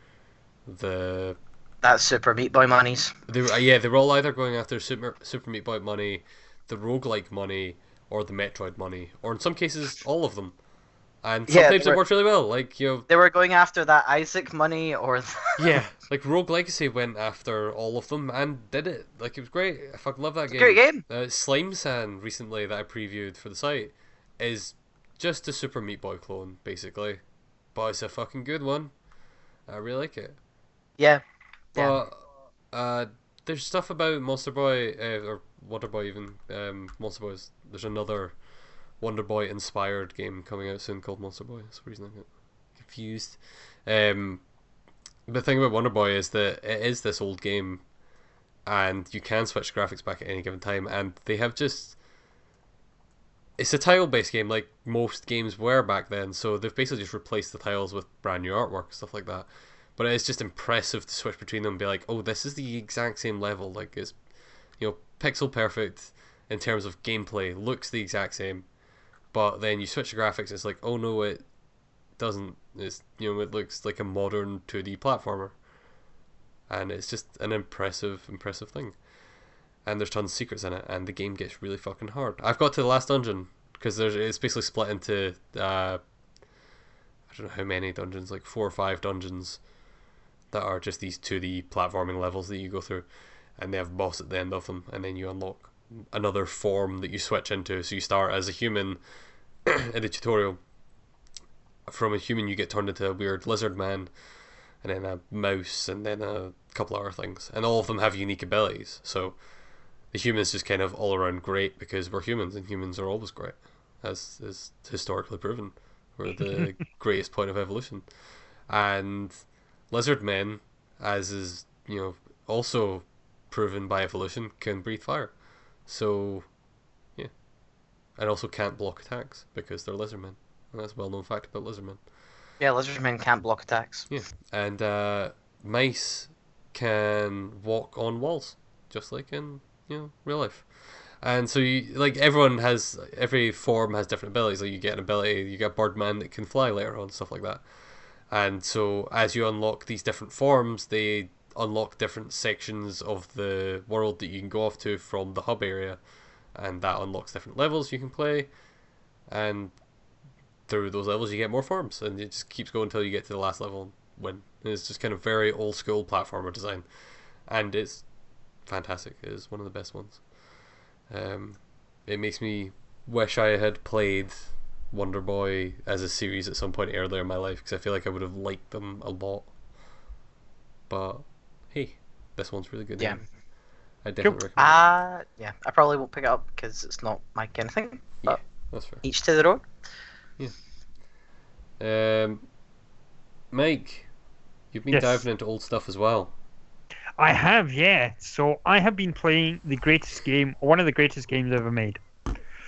the That's Super Meat Boy monies. they were, yeah they were all either going after Super Super Meat Boy money, the roguelike money, or the Metroid money, or in some cases all of them. And Yeah, sometimes they it were- worked really well. Like you know, They were going after that Isaac money or yeah, like Rogue Legacy went after all of them and did it. Like it was great. I fucking love that game. great game. Uh, Slime-san recently that I previewed for the site is just a Super Meat Boy clone, basically, but it's a fucking good one. I really like it. Yeah. Yeah. But uh, there's stuff about Monster Boy uh, or Wonder Boy even um, Monster Boys. There's another Wonder Boy inspired game coming out soon called Monster Boy. That's the reason I get confused. Um, the thing about Wonder Boy is that it is this old game, and you can switch graphics back at any given time, and they have just. It's a tile based game like most games were back then, so they've basically just replaced the tiles with brand new artwork, and stuff like that but it's just impressive to switch between them and be like, oh, this is the exact same level. Like it's, you know, pixel perfect in terms of gameplay, looks the exact same, but then you switch the graphics, it's like, oh no, it doesn't. It's you know, it looks like a modern two D platformer, and it's just an impressive, impressive thing. And there's tons of secrets in it, and the game gets really fucking hard. I've got to the last dungeon because there's it's basically split into uh, I don't know how many dungeons, like four or five dungeons that are just these 2D platforming levels that you go through, and they have boss at the end of them, and then you unlock another form that you switch into. So you start as a human in the tutorial. From a human, you get turned into a weird lizard man, and then a mouse, and then a couple of other things, and all of them have unique abilities. So the humans just kind of all around great because we're humans, and humans are always great, as is historically proven. We're the greatest point of evolution, and lizard men, as is you know also proven by evolution, can breathe fire. So, yeah, and also can't block attacks because they're lizard men. And that's a well-known fact about lizard men. Yeah, lizardmen can't block attacks. Yeah, and uh, mice can walk on walls, just like in you know real life. And so you like everyone has every form has different abilities. Like you get an ability, you get Birdman that can fly later on, stuff like that. And so as you unlock these different forms, they unlock different sections of the world that you can go off to from the hub area, and that unlocks different levels you can play. And through those levels, you get more farms, and it just keeps going until you get to the last level win. And it's just kind of very old school platformer design, and it's fantastic. It is one of the best ones. Um, it makes me wish I had played Wonder Boy as a series at some point earlier in my life because I feel like I would have liked them a lot. But hey, this one's really good. Yeah. anyway. I definitely recommend. Uh, yeah, I probably won't pick it up because it's not my kind of thing. But That's fair. each to their own. Yeah. Um, Mike, you've been Yes. diving into old stuff as well. I have, yeah. So I have been playing the greatest game, one of the greatest games ever made.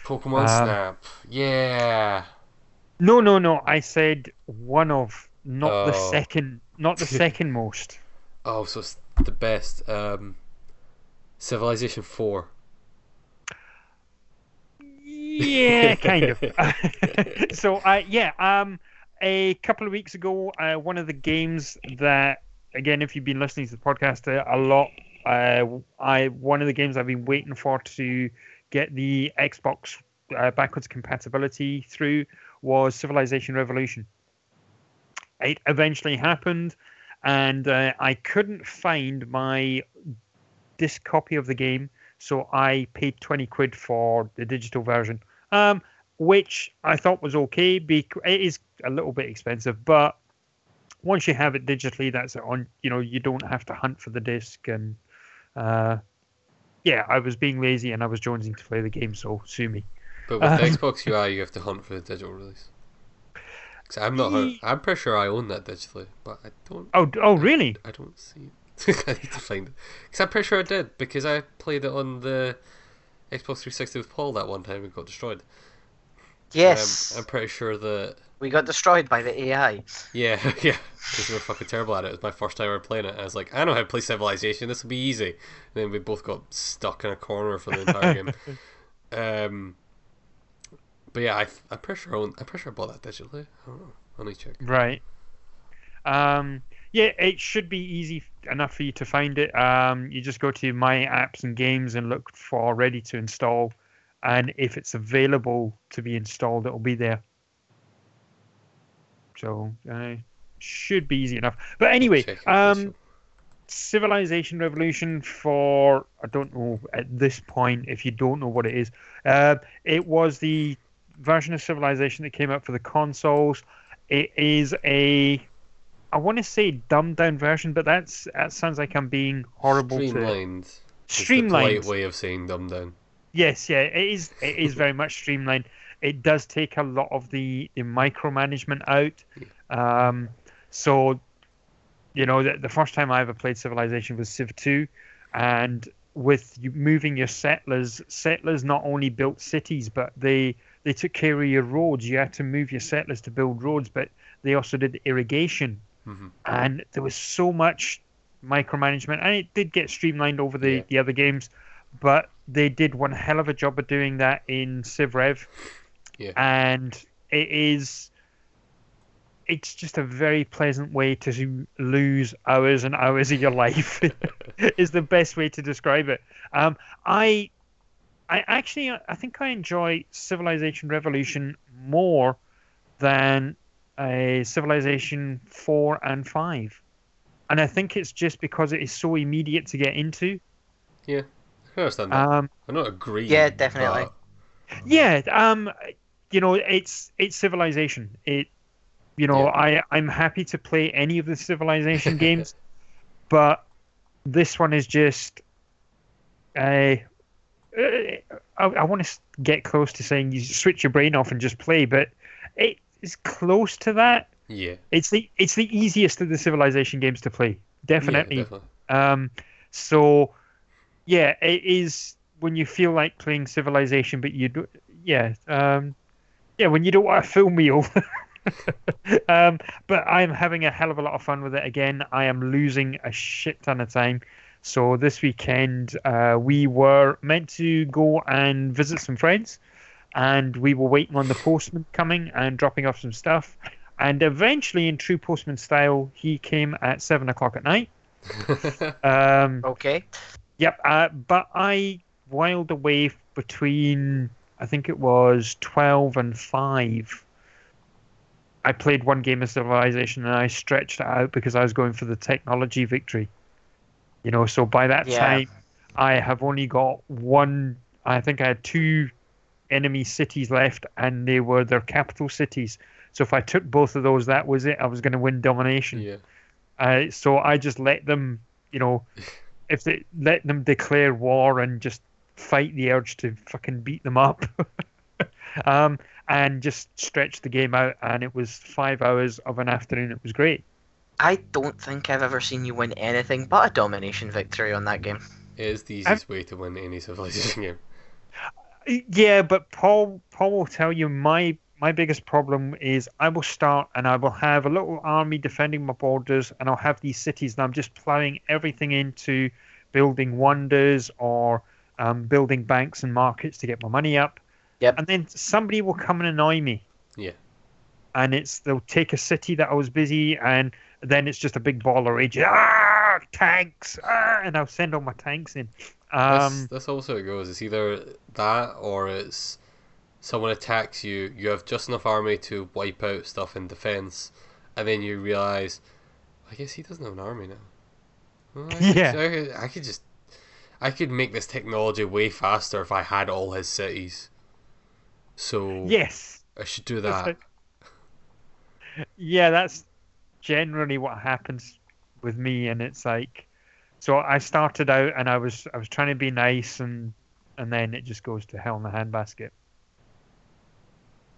Pokemon Um, Snap. Yeah. No, no, no. I said one of, not the Oh. second, not the second most. Oh, so it's the best. Um, Civilization Four. Yeah, kind of. so, uh, yeah, um, a couple of weeks ago, uh, one of the games that, again, if you've been listening to the podcast uh, a lot, uh, I one of the games I've been waiting for to get the Xbox uh, backwards compatibility through was Civilization Revolution. It eventually happened, and uh, I couldn't find my disc copy of the game, so I paid 20 quid for the digital version, um, which I thought was okay. Because it is a little bit expensive, but once you have it digitally, that's it on. You know, you don't have to hunt for the disc, and uh, yeah, I was being lazy and I was jonesing to play the game, so sue me. But with Um, Xbox UI, you have to hunt for the digital release. 'Cause I'm not. Ye- I'm pretty sure I own that digitally, but I don't. Oh, oh, really? I don't see it. I need to find it. Because I'm pretty sure I did, because I played it on the Xbox 360 with Paul that one time and got destroyed. Yes, Um, I'm pretty sure that. we got destroyed by the AI. Yeah, yeah. Because we were fucking terrible at it. It was my first time ever playing it. I was like, I know how to play Civilization. This will be easy. And then we both got stuck in a corner for the entire game. Um, but yeah, I, I'm pretty sure I own, I'm pretty sure I bought that digitally. I don't know. Let me check. Right. Um, yeah, it should be easy enough for you to find it. Um, you just go to My Apps and Games and look for Ready to Install, and if it's available to be installed, it'll be there. So uh, should be easy enough. But anyway, um. Civilization Revolution for I don't know at this point if you don't know what it is. Uh, it was the version of Civilization that came out for the consoles. It is a I want to say dumbed down version, but that's that sounds like I'm being horrible to streamlined. the streamlined. polite way of saying dumbed down. Yes, yeah, it is. It is very much streamlined. It does take a lot of the, the micromanagement out. Um, so, you know, the, the first time I ever played Civilization was Civ 2, and with you moving your settlers, settlers not only built cities, but they they took care of your roads. You had to move your settlers to build roads, but they also did irrigation, Mhm. and there was so much micromanagement, and it did get streamlined over the, Yeah. the other games, but they did one hell of a job of doing that in Civ Rev, Yeah. and it is. It's just a very pleasant way to lose hours and hours of your life. is the best way to describe it. Um, I, I actually, I think I enjoy Civilization Revolution more than uh, Civilization four and five, and I think it's just because it is so immediate to get into. Yeah, I understand that. Um, I'm not agreeing. Yeah, definitely. but- yeah, um, you know, it's it's Civilization. It, you know, Yeah. I I'm happy to play any of the Civilization games, but this one is just, uh, I, I want to get close to saying you switch your brain off and just play, but it is close to that. Yeah, It's the it's the easiest of the Civilization games to play, definitely. Yeah, definitely. Um, so yeah, it is when you feel like playing Civilization, but you do, yeah, um, yeah, when you don't want a full meal. um, but I'm having a hell of a lot of fun with it again. I am losing a shit ton of time. So this weekend, uh, we were meant to go and visit some friends, and we were waiting on the postman coming and dropping off some stuff. And eventually, in true postman style, he came at seven o'clock at night. Um, Okay. Yep, uh, but I whiled away between I think it was twelve and five. I played one game of Civilization and I stretched it out because I was going for the technology victory. You know, so by that Yeah. time I have only got one. I think I had two enemy cities left, and they were their capital cities. So if I took both of those, that was it. I was going to win domination. yeah. Uh, so I just let them, you know, if they let them declare war and just fight the urge to fucking beat them up, um, and just stretch the game out. And it was five hours of an afternoon. It was great. I don't think I've ever seen you win anything but a domination victory on that game. It is the easiest way to win any civilization game. Yeah, but Paul, Paul will tell you my my biggest problem is I will start and I will have a little army defending my borders, and I'll have these cities, and I'm just plowing everything into building wonders or um, building banks and markets to get my money up. Yep. And then somebody will come and annoy me. Yeah. And it's they'll take a city that I was busy, and then it's just a big ball of rage. Ah, tanks! Ah, and I'll send all my tanks in. That's, Um, that's also how it goes. It's either that or it's someone attacks you, you have just enough army to wipe out stuff in defense, and then you realize, I guess he doesn't have an army now. Well, I could- Yeah. I could, I could just, I could make this technology way faster if I had all his cities. So yes. I should do that. Yeah, that's generally what happens with me, and it's like, so I started out and I was I was trying to be nice, and and then it just goes to hell in the handbasket.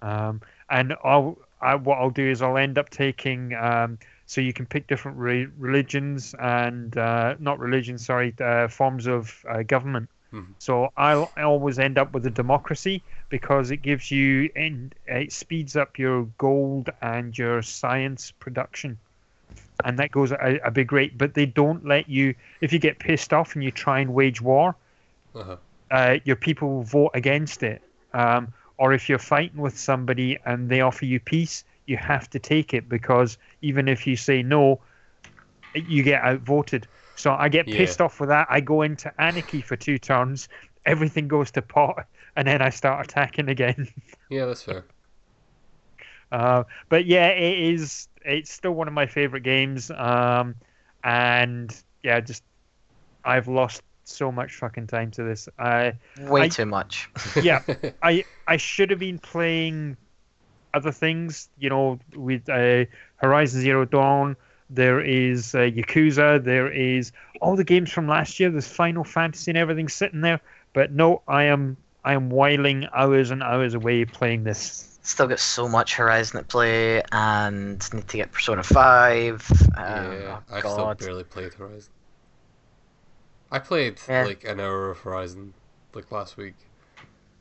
Um, and I'll I, what I'll do is I'll end up taking um, so you can pick different re- religions and uh, not religions, sorry, uh, forms of uh, government. Mhm. So I'll I always end up with a democracy because it gives you and it speeds up your gold and your science production, and that goes at a, a big rate. But they don't let you if you get pissed off and you try and wage war, Uh-huh. uh, your people will vote against it. Um, or if you're fighting with somebody and they offer you peace, you have to take it because even if you say no, you get outvoted. So I get Yeah. pissed off with that. I go into anarchy for two turns. Everything goes to pot, and then I start attacking again. Yeah, that's fair. Uh, but yeah, it is. It's still one of my favorite games. Um, and yeah, just I've lost so much fucking time to this. I Way I- too much. yeah, I I should have been playing other things. You know, with uh, Horizon Zero Dawn. There is uh, Yakuza. There is all the games from last year. There's Final Fantasy and everything sitting there. But no, I am I am whiling hours and hours away playing this. Still got so much Horizon to play, and need to get Persona Five. Um, yeah, oh I've still barely played Horizon. I played Yeah. like an hour of Horizon like last week,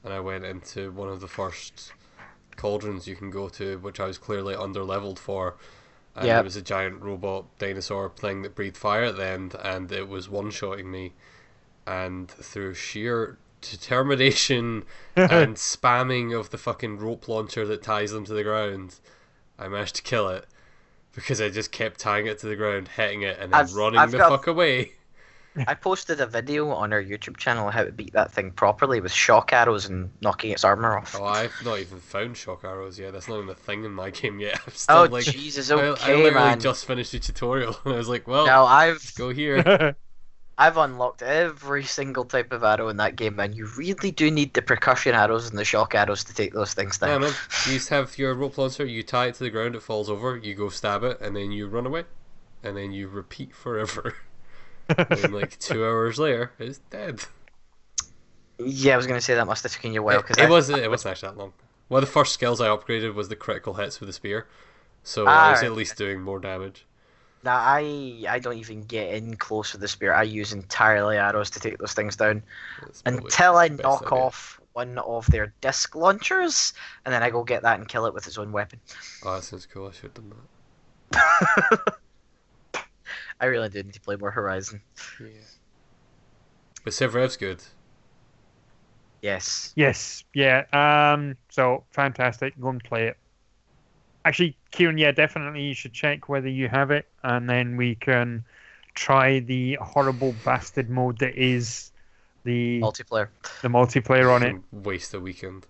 and I went into one of the first cauldrons you can go to, which I was clearly under leveled for. And Yep. there was a giant robot dinosaur thing that breathed fire at the end, and it was one shotting me. And through sheer determination and spamming of the fucking rope launcher that ties them to the ground, I managed to kill it because I just kept tying it to the ground, hitting it, and then I've- running I've the got- fuck away. I posted a video on our YouTube channel how to beat that thing properly with shock arrows and knocking its armor off. Oh, I've not even found shock arrows yet. That's not even a thing in my game yet. I'm oh, still Oh, like, Jesus, I, I literally man. just finished the tutorial, and I was like, well, Now I've go here. I've unlocked every single type of arrow in that game, man. You really do need the percussion arrows and the shock arrows to take those things yeah, down. man. You just have your rope launcher. You tie it to the ground. It falls over. You go stab it, and then you run away, and then you repeat forever. And like two hours later, it's dead. Yeah, I was gonna say that must have taken you a while it, because it wasn't. It wasn't actually that long. One of the first skills I upgraded was the critical hits with the spear, so I was Ah, at least doing more damage. Now I I don't even get in close with the spear. I use entirely arrows to take those things down until I knock idea. off one of their disc launchers, and then I go get that and kill it with its own weapon. Oh, that sounds cool. I should have done that. I really do need to play more Horizon. Yeah. But Civ Rev's good. Yes. yes, yeah. Um, so fantastic. Go and play it. Actually, Kieran, yeah, definitely you should check whether you have it, and then we can try the horrible bastard mode that is the Multiplayer. the multiplayer on it. You Waste a weekend.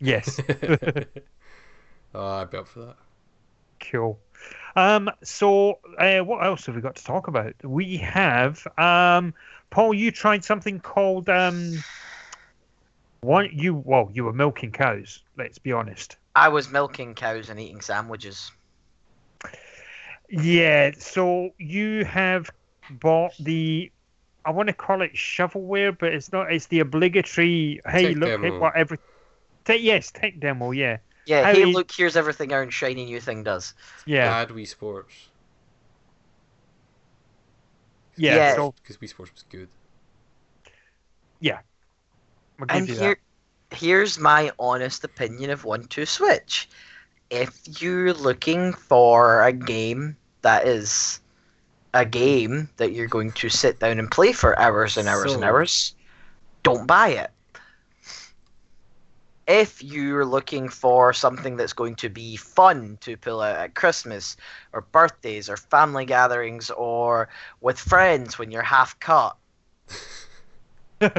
Yes. oh, I'd be up for that. Cool. Um, so, uh, what else have we got to talk about? We have, um, Paul, you tried something called, um, one, you, well, you were milking cows, let's be honest. I was milking cows and eating sandwiches. Yeah, so you have bought the, I want to call it shovelware, but it's not, it's the obligatory, hey, Tech look at what every, te- yes, tech demo, yeah. Yeah, How hey, you- look, here's everything our shiny new thing does. Yeah, Bad Wii Sports. yeah, Yeah. so Because Wii Sports was good. I'll And you here, here's my honest opinion of One Two Switch. If you're looking for a game that is a game that you're going to sit down and play for hours and hours and hours, don't buy it. If you're looking for something that's going to be fun to pull out at Christmas or birthdays or family gatherings or with friends when you're half cut,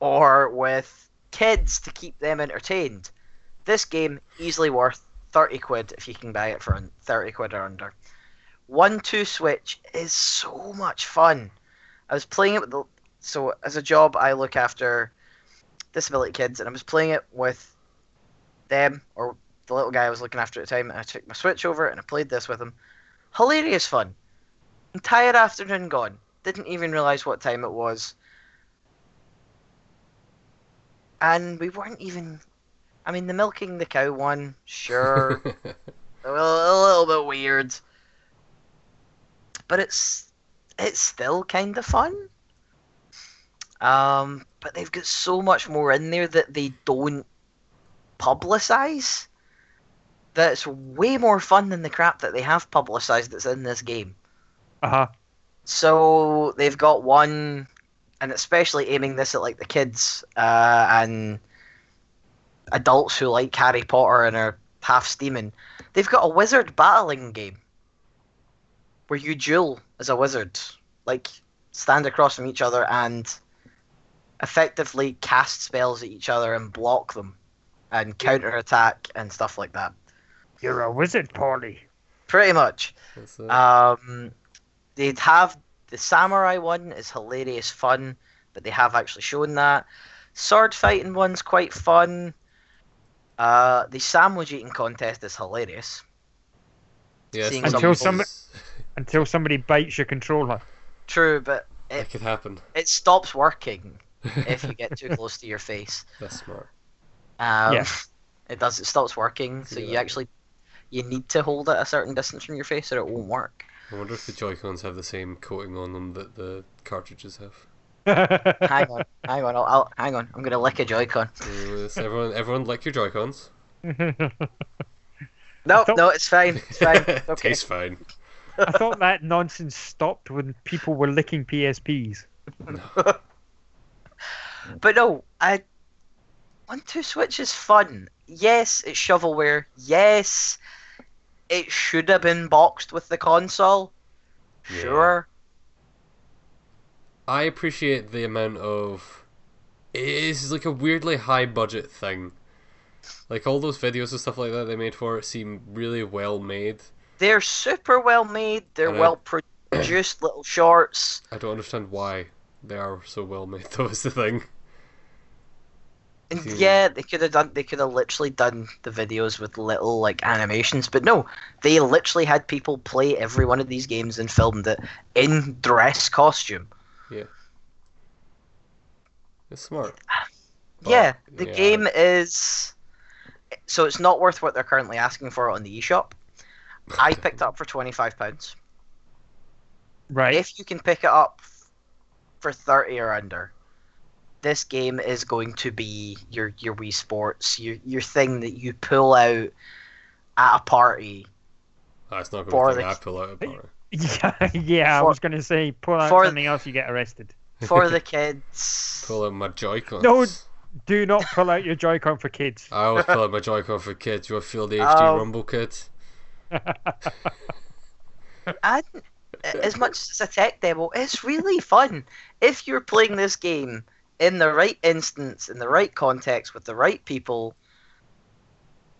or with kids to keep them entertained. This game easily worth 30 quid if you can buy it for 30 quid or under. One two switch is so much fun. I was playing it with the so as a job I look after disability kids and I was playing it with them or the little guy I was looking after at the time and I took my switch over and I played this with him. Hilarious fun. Entire afternoon gone. Didn't even realise what time it was. and we weren't even. I mean, the milking the cow one, sure, a, little, a little bit weird, but it's it's still kind of fun. Um, but they've got so much more in there that they don't publicize. That's way more fun than the crap that they have publicized that's in this game. Uh huh. So they've got one, and especially aiming this at like the kids uh, and adults who like Harry Potter and are half steaming. They've got a wizard battling game where you duel as a wizard, like stand across from each other and effectively cast spells at each other and block them and counter attack and stuff like that. You're a wizard, Polly. Pretty much. Um, they'd have the samurai one is hilarious fun, but they have actually shown that. Sword fighting one's quite fun. Uh, the sandwich eating contest is hilarious. yeah, seeing Until some- Until somebody bites your controller. True, but that it, could happen. it stops working if you get too close to your face. That's smart. Um, Yeah. It does. It stops working, so Yeah. you actually you need to hold it a certain distance from your face, or it won't work. I wonder if the Joy Cons have the same coating on them that the cartridges have. hang on, hang on, I'll, I'll hang on. I'm gonna lick a Joy-Con. Uh, everyone, everyone, lick your Joy Cons. No, no, it's fine. It's fine. It's okay. Tastes fine. I thought that nonsense stopped when people were licking PSPs. But no, I one two switch is fun. Yes, it's shovelware. Yes, it should have been boxed with the console. Yeah. Sure. I appreciate the amount of. It is like a weirdly high budget thing. Like all those videos and stuff like that they made for it seem really well made. They're super well made. They're And I- well produced little shorts. I don't understand why they are so well made. Though is the thing. And Hmm. yeah, they could have done. They could have literally done the videos with little like animations, but no, they literally had people play every one of these games and filmed it in dress costume. Yeah, it's smart. But, yeah, the yeah. game is. So it's not worth what they're currently asking for on the eShop. I picked it up for twenty five pounds. Right. If you can pick it up for thirty or under, this game is going to be your your Wii Sports, your your thing that you pull out at a party That's not going to be the- I pull out a bar. Yeah, yeah. I was going to say, pull out for- something else, you get arrested. for the kids. Pull out my Joy-Cons. No. Do not pull out your Joy-Con for kids. I always pull out my Joy-Con for kids. You want to feel the HD Oh. Rumble kids? And as much as it's a tech demo, it's really fun. If you're playing this game in the right instance, in the right context, with the right people,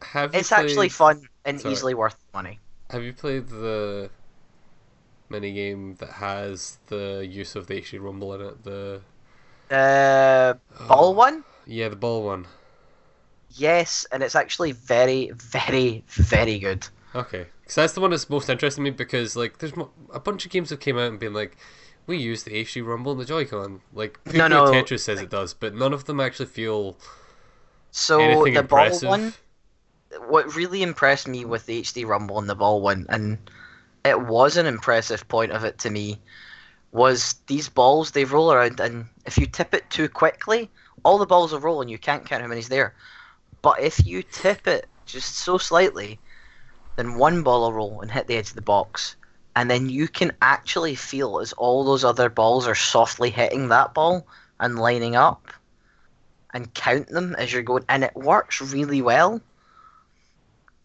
Have you it's actually fun and Sorry. easily worth the money. Have you played the mini game that has the use of the HD Rumble in it? The The ball oh. one? Yeah, the ball one. Yes, and it's actually very, very, very good. Okay, because that's the one that's most interesting to me because like there's mo- a bunch of games that came out and been like, we use the HD Rumble and the Joy-Con. Like No, no, Tetris says it does, but none of them actually feel So anything the impressive. ball one, what really impressed me with the HD Rumble and the ball one, and it was an impressive point of it to me, was these balls they roll around, and if you tip it too quickly, all the balls will roll and you can't count how many's there. But if you tip it just so slightly, then one ball will roll and hit the edge of the box. And then you can actually feel as all those other balls are softly hitting that ball and lining up and count them as you're going, and it works really well.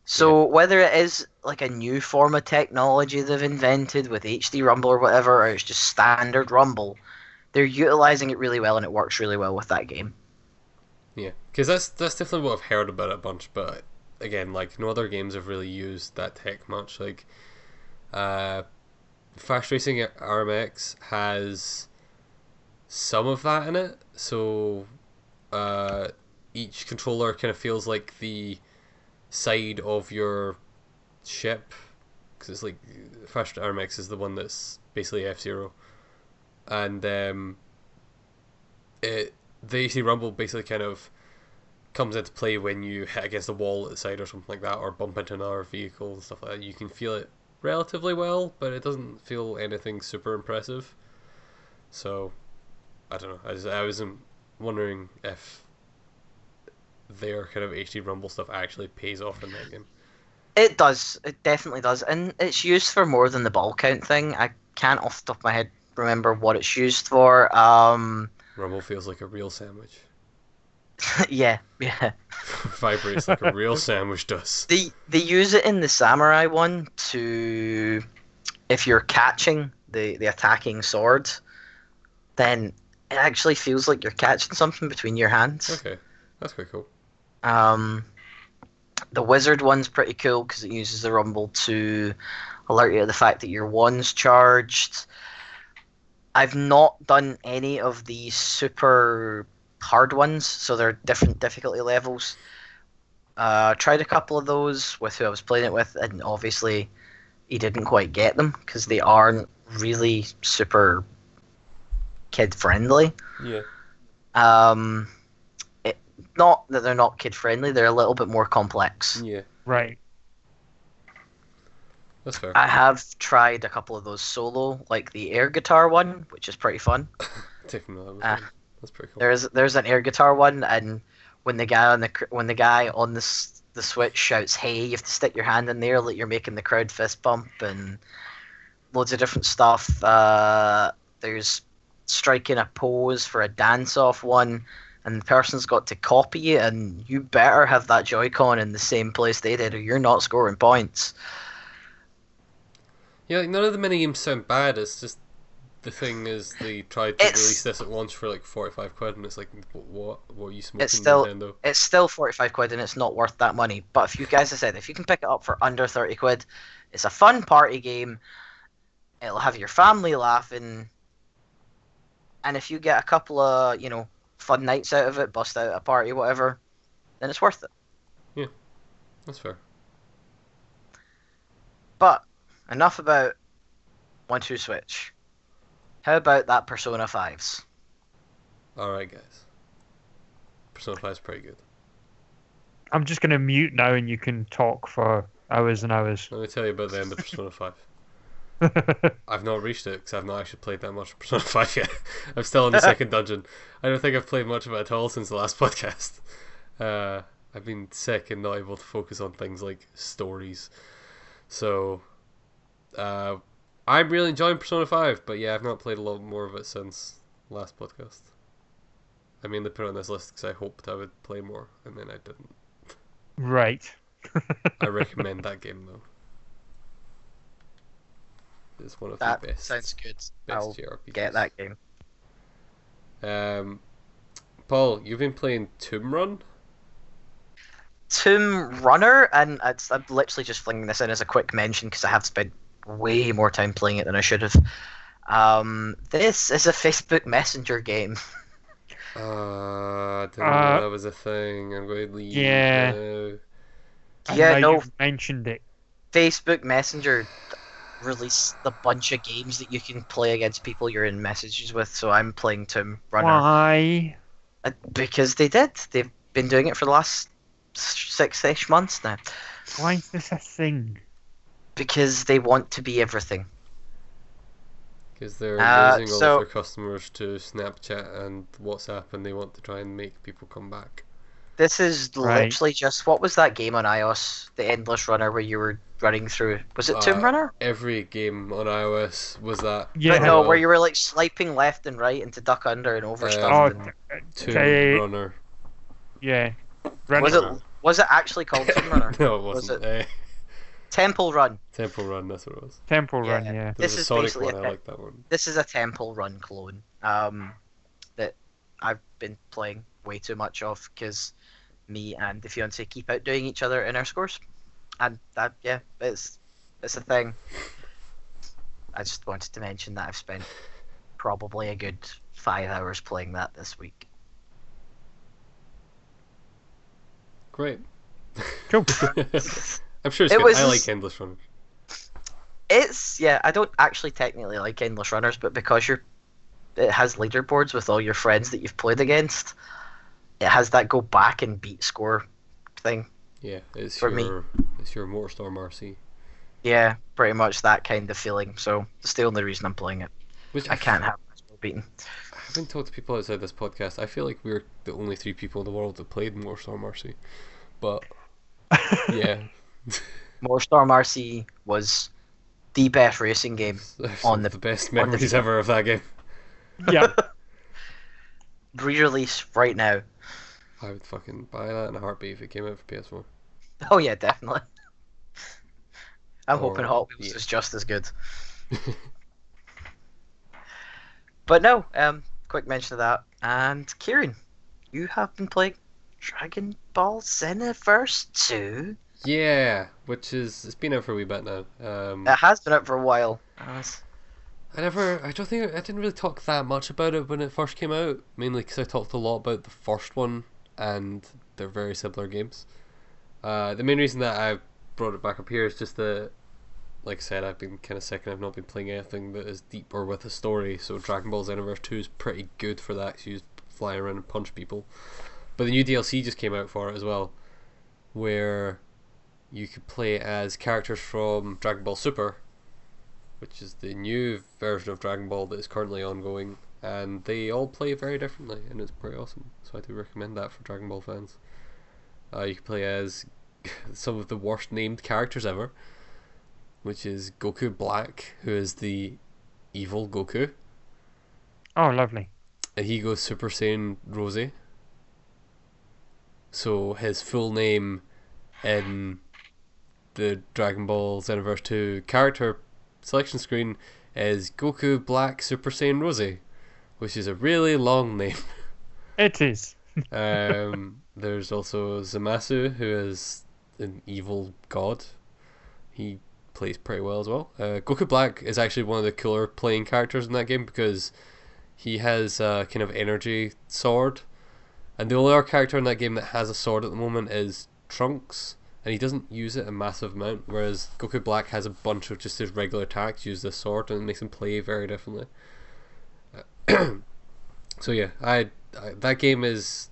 So whether it is like a new form of technology they've invented with HD Rumble or whatever, or it's just standard Rumble, they're utilizing it really well, and it works really well with that game. Yeah, because that's that's definitely what I've heard about it a bunch. But again, like no other games have really used that tech much. Like, uh, Fast Racing RMX has some of that in it. So, uh, each controller kind of feels like the side of your ship, because it's like Fast RMX is the one that's basically F Zero, and um, it the HD Rumble basically kind of comes into play when you hit against a wall at the side or something like that, or bump into another vehicle and stuff like that. You can feel it relatively well, but it doesn't feel anything super impressive. So, I don't know. I was, I was wondering if their kind of HD Rumble stuff actually pays off in that game. It does. It definitely does, and it's used for more than the ball count thing. I can't off the top of my head remember what it's used for. Um, Rumble feels like a real sandwich. yeah, yeah. Vibrates like a real sandwich does. They they use it in the samurai one to if you're catching the the attacking sword, then it actually feels like you're catching something between your hands. Okay, that's quite cool. Um, the wizard one's pretty cool because it uses the rumble to alert you to the fact that your one's charged. I've not done any of the super hard ones, so they're different difficulty levels. Uh, tried a couple of those with who I was playing it with, and obviously he didn't quite get them because they aren't really super kid friendly. Yeah. Um, it, not that they're not kid friendly; they're a little bit more complex. Yeah, Right. that's fair. I have tried a couple of those solo, like the air guitar one, which is pretty fun. Taking that was Ah. That's pretty cool. There's there's an air guitar one, and when the guy on the when the guy on the the switch shouts "Hey!" you have to stick your hand in there, like you're making the crowd fist bump, and loads of different stuff. Uh, there's striking a pose for a dance off one, and the person's got to copy it, and you better have that Joy-Con in the same place they did, or you're not scoring points. Yeah, like none of the mini games sound bad. It's just the thing is, they tried to It's- release this at once for like forty-five quid, and it's like, what? What are you smoking, It's still- Nintendo? It's still 45 quid and it's not worth that money. But if you guys, I said, if you can pick it up for under 30 quid, it's a fun party game. It'll have your family laughing. And if you get a couple of, you know, fun nights out of it, bust out a party, whatever, then it's worth it. Yeah that's fair. But enough about one two switch. How about that Persona 5s? All right, guys. Persona Five is pretty good. I'm just gonna mute now, and you can talk for hours and hours. Let me tell you about the end of Persona Five. I've not reached it because I've not actually played that much of Persona 5 yet. I'm still in the second dungeon. I don't think I've played much of it at all since the last podcast. Uh, I've been sick and not able to focus on things like stories. So, uh, I'm really enjoying Persona 5, but yeah, I've not played a lot more of it since last podcast. I mainly put it on this list because I hoped I would play more, and then I didn't. right. I recommend that game though. It's one of That the best. sounds good. best I'll JRPGs. get that game. Um, Paul, you've been playing Tomb Run. Tomb Runner, and I'm literally just flinging this in as a quick mention because I have spent way more time playing it than I should have. Um, this is a Facebook Messenger game. Uh, I didn't Uh, know that was a thing. I'm going to leave. yeah. now. Yeah, no. You've mentioned it. Facebook Messenger released a bunch of games that you can play against people you're in messages with. So I'm playing Tomb Runner Why? Uh, because they did. They've been doing it for the last six-ish months now. Why is this a thing? Because they want to be everything. Because they're Uh, losing all so- of their customers to Snapchat and WhatsApp, and they want to try and make people come back. This is Right. literally just what was that game on iOS, the Endless Runner, where you were running through? Was it Tomb Uh, Runner? Every game on iOS was that. Yeah. No, where you were like swiping left and right and to duck under and over Uh, stuff. Oh, and... Tomb Okay. Runner. Yeah. Was it was it actually called Tomb Runner? no, it Was wasn't. Temple Run. Temple Run, that's what it was. Temple Yeah. Run, yeah. There This was a is Sonic basically one, a I te- like that one. This is a Temple Run clone. Um, that I've been playing way too much of because me and the fiance keep outdoing each other in our scores, and that yeah, it's it's a thing. I just wanted to mention that I've spent probably a good five hours playing that this week. Great. Cool. I'm sure it's It good. was I like Endless runners. It's yeah, I don't actually technically like endless runners, but because you're, it has leaderboards with all your friends that you've played against. It has that go back and beat score thing. Yeah, it's For me. it's your Motorstorm RC. Yeah, pretty much that kind of feeling. So it's the only reason I'm playing it. Which I can't have score beaten. I haven't talked to people outside this podcast. I feel like we're the only three people in the world that played Motorstorm RC. But yeah, Motorstorm RC was the best racing game. On the- the best on the memories ever of that game. yeah. Re-release right now. I would fucking buy that in a heartbeat if it came out for PS4. Oh yeah, definitely. I'm Or- hoping Hot Wheels yeah. is just as good. But no, um, quick mention of that. And Kieran, you have been playing Dragon Ball Xenoverse 2. Yeah, which is it's been out for a wee bit now. Um, It has been out for a while. and I never, I don't think I didn't really talk that much about it when it first came out. Mainly because I talked a lot about the first one, and they're very similar games. Uh, the main reason that I brought it back up here is just that, like I said, I've been kind of sick and I've not been playing anything that is deep or with a story. So Dragon Ball Xenoverse Two is pretty good for that. 'cause you just fly around and punch people. But the new DLC just came out for it as well, where you could play as characters from Dragon Ball Super, which is the new version of Dragon Ball that is currently ongoing, and they all play very differently, and it's pretty awesome. So I do recommend that for Dragon Ball fans. Uh, you can play as some of the worst named characters ever, which is Goku Black, who is the evil Goku, Oh, lovely. and he goes Super Saiyan Rosy. So his full name in the Dragon Ball Xenoverse 2 character selection screen is Goku Black Super Saiyan Rosy, which is a really long name. It is. um, there's also Zamasu, who is an evil god. He plays pretty well as well. Uh, Goku Black is actually one of the cooler playing characters in that game because he has a kind of energy sword, and the only other character in that game that has a sword at the moment is Trunks, and he doesn't use it a massive amount. Whereas Goku Black has a bunch of just his regular attacks, use this sword, and it makes him play very differently. so yeah, I, I that game is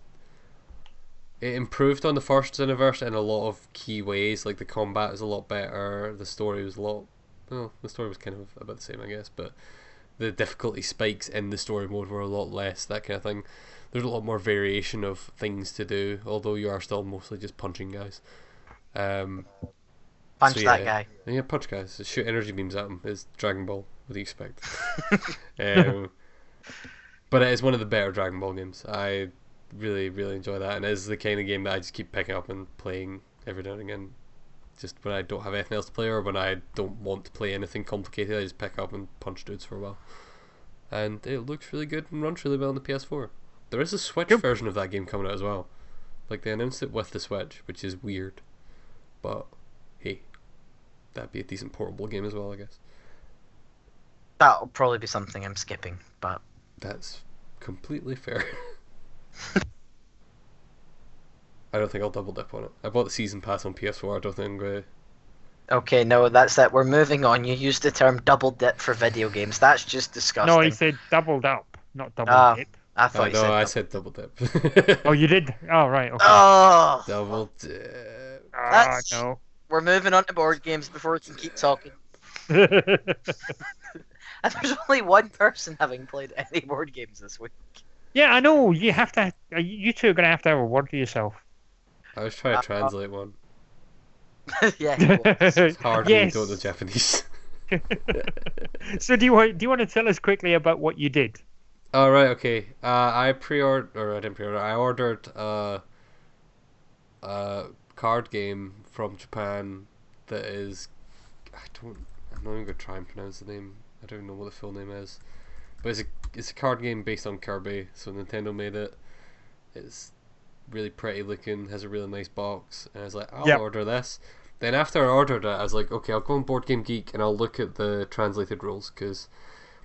it improved on the first Xenoverse in a lot of key ways. Like the combat is a lot better. The story was a lot. Well, the story was kind of about the same, I guess, but the difficulty spikes in the story mode were a lot less. That kind of thing. There's a lot more variation of things to do, although you are still mostly just punching guys. Um, Punch so, that guy. yeah, punch guys. Shoot energy beams at them. It's Dragon Ball. What do you expect? um, but it is one of the better Dragon Ball games. I really, really enjoy that, and it is the kind of game that I just keep picking up and playing every now and again. Just when I don't have anything else to play, or when I don't want to play anything complicated, I just pick up and punch dudes for a while. And it looks really good and runs really well on the PS4. There is a Switch Yep. version of that game coming out as well. Like they announced it with the Switch, which is weird, but hey, that'd be a decent portable game as well, I guess. That'll probably be something I'm skipping, but That's completely fair. I don't think I'll double dip on it. I bought the season pass on PS4. I don't think I'm going to. okay, no, that's it. We're moving on. You used the term double dip for video games. That's just disgusting. No, he said doubled up, not double Ah. dip. I I thought you know, said I double- said double dip. Oh, you did? Oh, right. Okay. Oh, double dip. Ah, that's- no. we're moving on to board games before we can keep talking. And there's only one person having played any board games this week. yeah, I know. You have to. uh, You two are gonna have to have a word for yourself. I was trying Uh, to translate one. yeah, he. It's hard when you yes. don't know Japanese. so do you want do you want to tell us quickly about what you did? All right, okay. Uh, I pre-ordered, or I didn't pre-order. I ordered uh, a card game from Japan that is, I don't, I'm not even gonna try and pronounce the name. I don't even know what the full name is, but it's a it's a card game based on Kirby. So Nintendo made it. It's really pretty looking. Has a really nice box, and I was like, I'll Yep. order this. Then after I ordered it, I was like, okay, I'll go on Board Game Geek and I'll look at the translated rules because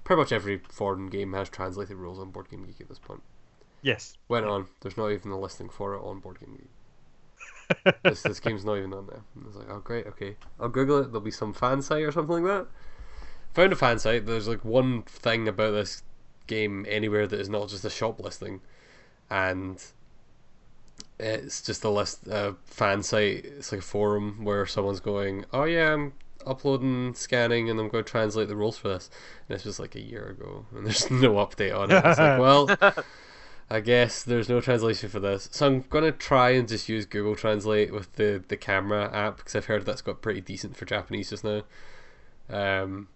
pretty much every foreign game has translated rules on Board Game Geek at this point. Yes. Went on. There's not even a listing for it on Board Game Geek. This, this game's not even on there. And I was like, oh great, okay. I'll Google it. There'll be some fan site or something like that. Found a fan site. There's like one thing about this game anywhere that is not just a shop listing, and it's just a list, a fan site. It's like a forum where someone's going, oh yeah, I'm uploading, scanning, and I'm going to translate the rules for this. And this was like a year ago, and there's no update on it. It's like, well. I guess there's no translation for this, so I'm gonna try and just use Google Translate with the the camera app because I've heard that's got pretty decent for Japanese just now. Um,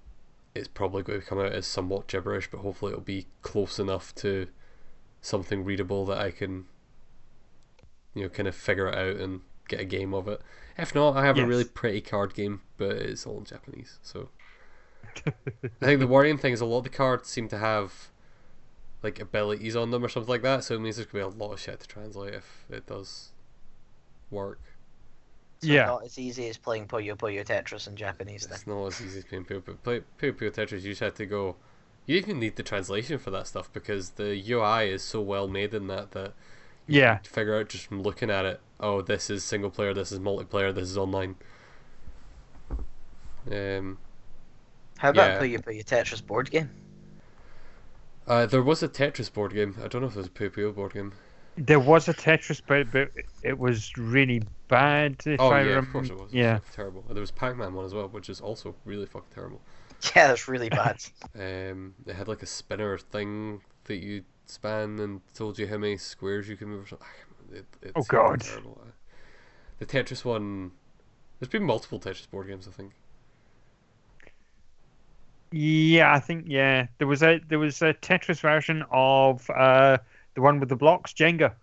it's probably going to come out as somewhat gibberish, but hopefully it'll be close enough to something readable that I can, you know, kind of figure it out and get a game of it. If not, I have a really pretty card game, but it's all in Japanese. So I think the worrying thing is a lot of the cards seem to have like abilities on them or something like that. So it means there's gonna be a lot of shit to translate if it does work. So Yeah. Not as easy as playing Puyo Puyo Tetris in Japanese then. It's not as easy as playing Puyo Puyo. Play Puyo Puyo Tetris. You just have to go. You don't even need the translation for that stuff because the UI is so well made in that that you Yeah. can figure out just from looking at it. Oh, this is single player. This is multiplayer. This is online. Um, How about Yeah. Puyo Puyo Tetris board game? Uh, there was a Tetris board game. I don't know if it was a Puyo Puyo board game. There was a Tetris, but but it was really bad. If Oh I yeah, rem- of course it was. It was Yeah. fucking terrible. There was Pac-Man one as well, which is also really fucking terrible. Yeah, that's really bad. Um, it had like a spinner thing that you span and told you how many squares you can move. Or something. It, Oh, God. Terrible. Uh, The Tetris one. There's been multiple Tetris board games, I think. Yeah, I think yeah. There was a there was a Tetris version of uh the one with the blocks, Jenga.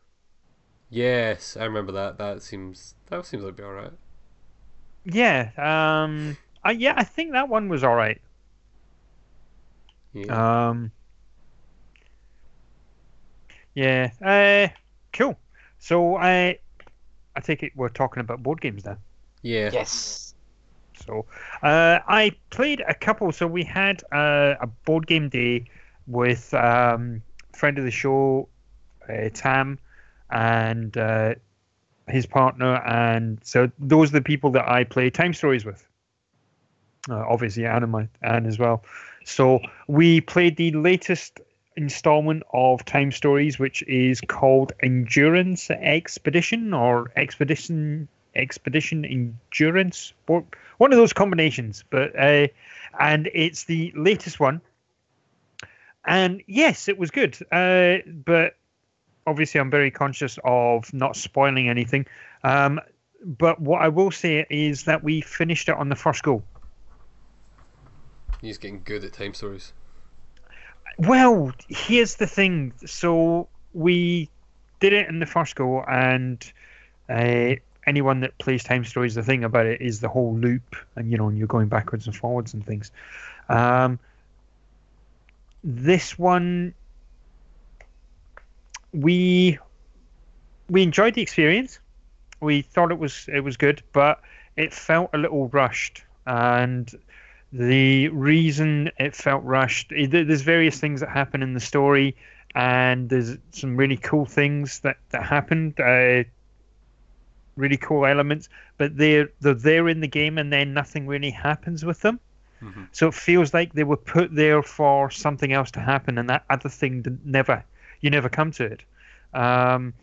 Yes, I remember that. That seems that seems like be all right. Yeah. Um. I, yeah, I think that one was all right. Yeah. Um, yeah. Uh, cool. So I, I take it we're talking about board games now. yeah. Yes. So uh, I played a couple. So we had uh, a board game day with um, friend of the show, uh, Tam, and uh, his partner, and so those are the people that I play time stories with. Uh, obviously, Anne and my Anne as well. So we played the latest installment of Time Stories, which is called Endurance Expedition or Expedition Expedition Endurance, one of those combinations. But uh, and it's the latest one. And yes, it was good. Uh, but obviously, I'm very conscious of not spoiling anything. Um, but what I will say is that we finished it on the first go. He's getting good at time stories. Well, here's the thing. So we did it in the first go, and uh, anyone that plays Time Stories, the thing about it is the whole loop, and you know, and you're going backwards and forwards and things. Um, this one, we we enjoyed the experience. We thought it was it was good, but it felt a little rushed, and the reason it felt rushed there's various things that happen in the story and there's some really cool things that that happened uh, really cool elements but they're they're there in the game and then nothing really happens with them Mhm. so it feels like they were put there for something else to happen and that other thing never you never come to it um,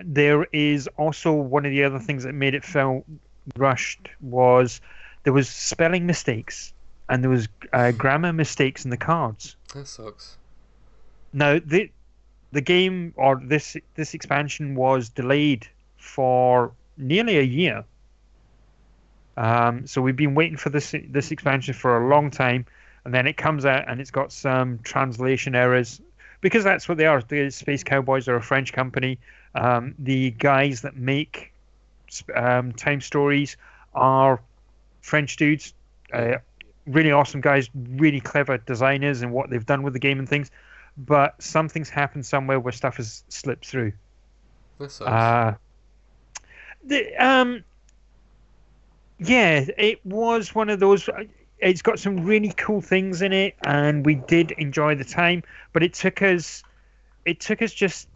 there is also one of the other things that made it feel rushed was there was spelling mistakes and there was uh, grammar mistakes in the cards. That sucks. Now the the game or this this expansion was delayed for nearly a year. Um, so we've been waiting for this this expansion for a long time, and then it comes out and it's got some translation errors because that's what they are. The Space Cowboys are a French company. Um, the guys that make um, time stories are French dudes, uh, really awesome guys, really clever designers and what they've done with the game and things. But something's happened somewhere where stuff has slipped through. That sucks. Uh, the, um, yeah, it was one of those. uh, It's got some really cool things in it, and we did enjoy the time. But it took us, it took us just,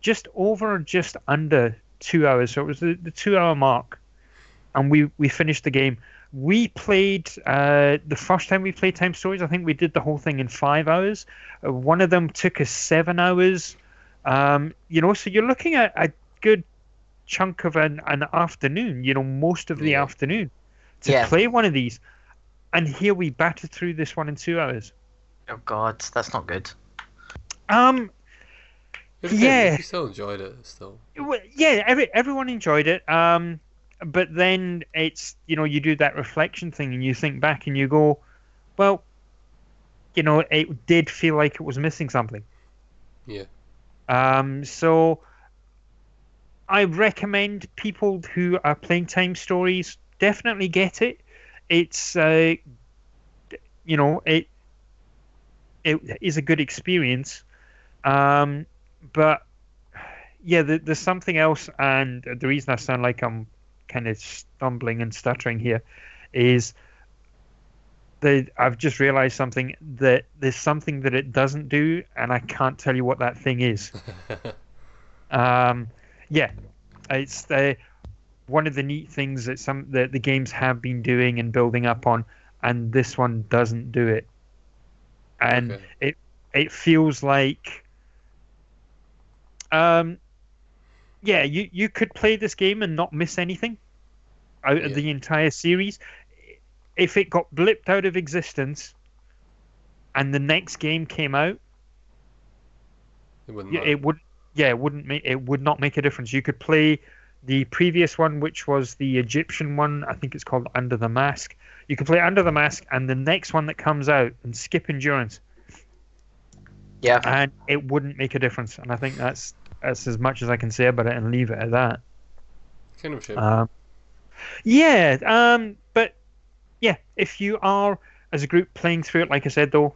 just over, or just under two hours. So it was the, the two-hour mark, and we we finished the game. We played uh, the first time we played Time Stories. I think we did the whole thing in five hours. Uh, one of them took us seven hours. Um, you know, so you're looking at a good chunk of an, an afternoon, you know, most of the Yeah. afternoon to Yeah. play one of these. And here we battered through this one in two hours. Oh God, that's not good. Um, If you- yeah. If you still enjoyed it, still. well, yeah, every, everyone enjoyed it. Um, but then it's, you know, you do that reflection thing and you think back and you go, well, you know, it did feel like it was missing something. Yeah. Um, so I recommend people who are playing time stories definitely get it. It's uh, you know it it is a good experience, um, but yeah, there, there's something else, and the reason I sound like I'm kind of stumbling and stuttering here is that I've just realized something that there's something that it doesn't do, and I can't tell you what that thing is. Um, yeah, it's the one of the neat things that some that the games have been doing and building up on, and this one doesn't do it. And Okay. it it feels like, um, yeah, you you could play this game and not miss anything out of the entire series. If it got blipped out of existence, and the next game came out, It wouldn't yeah, it would. Yeah, it wouldn't make it would not make a difference. You could play the previous one, which was the Egyptian one. I think it's called Under the Mask. You can play Under the Mask, and the next one that comes out, and skip Endurance, Yeah. and it wouldn't make a difference. And I think that's that's as much as I can say about it, and leave it at that. kind of a shame. Um, yeah, um, but yeah, if you are as a group playing through it, like I said though,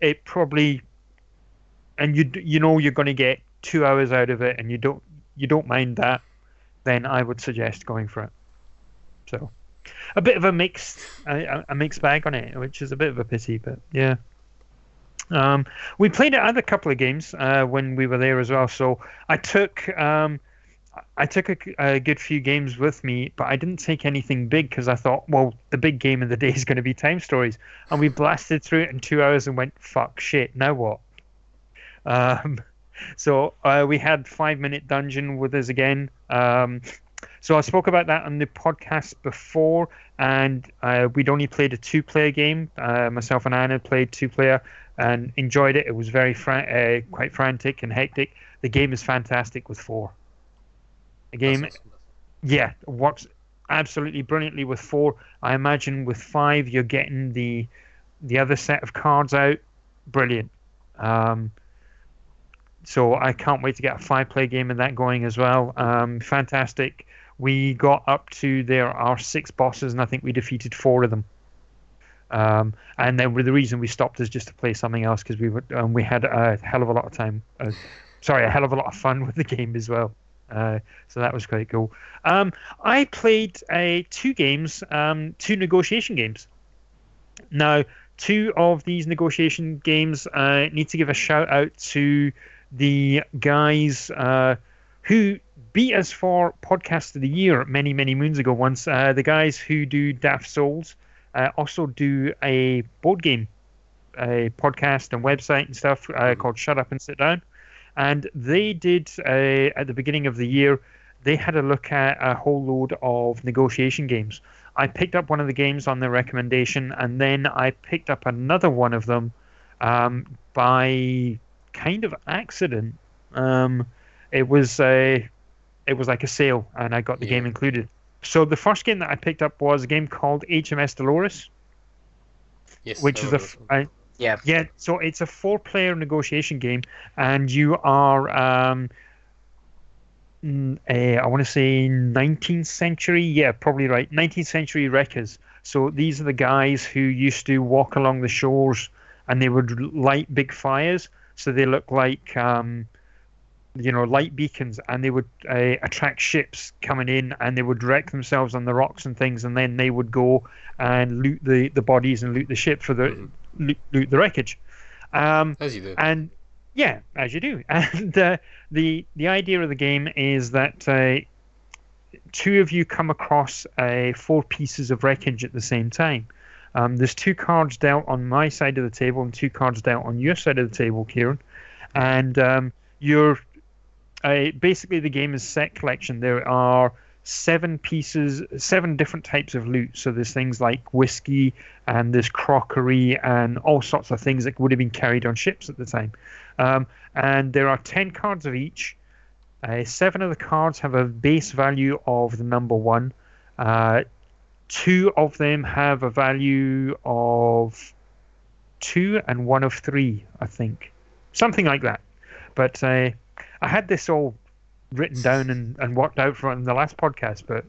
it probably, and you you know you're going to get two hours out of it, and you don't you don't mind that, then I would suggest going for it. So, a bit of a mixed a, a mixed bag on it, which is a bit of a pity, but yeah. Um, we played it couple of games uh, when we were there as well. So I took um, I took a, a, good few games with me, but I didn't take anything big because I thought, well, the big game of the day is going to be Time Stories, and we blasted through it in two hours and went, fuck shit, now what? Um, so uh, we had Five Minute Dungeon with us again. Um, so I spoke about that on the podcast before, and uh, we'd only played a two-player game. Uh, myself and Anna played two-player and enjoyed it. It was very uh, quite frantic and hectic. The game is fantastic with four. The game, yeah, works absolutely brilliantly with four. I imagine with five, you're getting the the other set of cards out. Brilliant. Um, so I can't wait to get a five-player game of that going as well. Um, fantastic. We got up to there are six bosses, and I think we defeated four of them. Um, and then the reason we stopped is just to play something else because we were, um, we had a hell of a lot of time. Uh, sorry, a hell of a lot of fun with the game as well. Uh, so that was quite cool. Um, I played uh, two games, um, two negotiation games. Now, two of these negotiation games uh, need to give a shout out to the guys uh, who beat us for podcast of the year many, many moons ago. Once uh, the guys who do Daft Souls uh, also do a board game, a podcast and website and stuff mm-hmm. called Shut Up and Sit Down and they did uh, at the beginning of the year. They had a look at a whole load of negotiation games. I picked up one of the games on their recommendation, and then I picked up another one of them um, by kind of accident. Um, it was a, it was like a sale, and I got the yeah. game included. So the first game that I picked up was a game called HMS Dolores, yes, which is a yeah. Yeah. So it's a four-player negotiation game, and you are, um, a, I want to say 19th century. Yeah, probably right. 19th century wreckers. So these are the guys who used to walk along the shores, and they would light big fires. So they look like, um, you know, light beacons, and they would uh, attract ships coming in, and they would wreck themselves on the rocks and things, and then they would go and loot the, the bodies and loot the ship for the mm-hmm loot, loot the wreckage. Um, as you do. And yeah, as you do. And uh, the the idea of the game is that uh, two of you come across uh, four pieces of wreckage at the same time. Um, there's two cards dealt on my side of the table and two cards dealt on your side of the table, Kieran. And um, you're uh, basically the game is set collection. There are seven pieces, seven different types of loot. So there's things like whiskey and there's crockery and all sorts of things that would have been carried on ships at the time. Um, and there are 10 cards of each. Uh, seven of the cards have a base value of the number one. Uh, two of them have a value of two and one of three, I think. Something like that. But uh, I had this all written down and, and worked out from the last podcast. But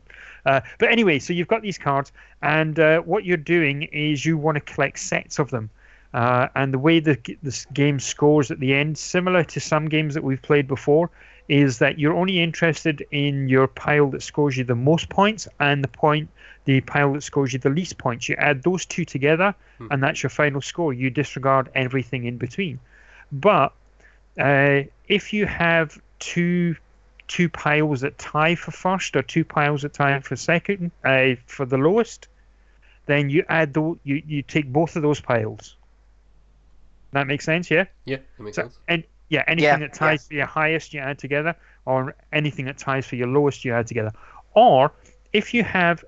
uh, but anyway, so you've got these cards, and uh, what you're doing is you want to collect sets of them. Uh, and the way the this game scores at the end, similar to some games that we've played before, is that you're only interested in your pile that scores you the most points and the point the pile that scores you the least points. You add those two together, hmm. and that's your final score. You disregard everything in between. But uh, if you have two two piles that tie for first or two piles that tie for second uh, for the lowest, then you add the you, you take both of those piles. That makes sense, yeah. Yeah, that makes so, sense. And yeah, anything yeah, that ties yeah. for your highest you add together, or anything that ties for your lowest you add together. Or if you have,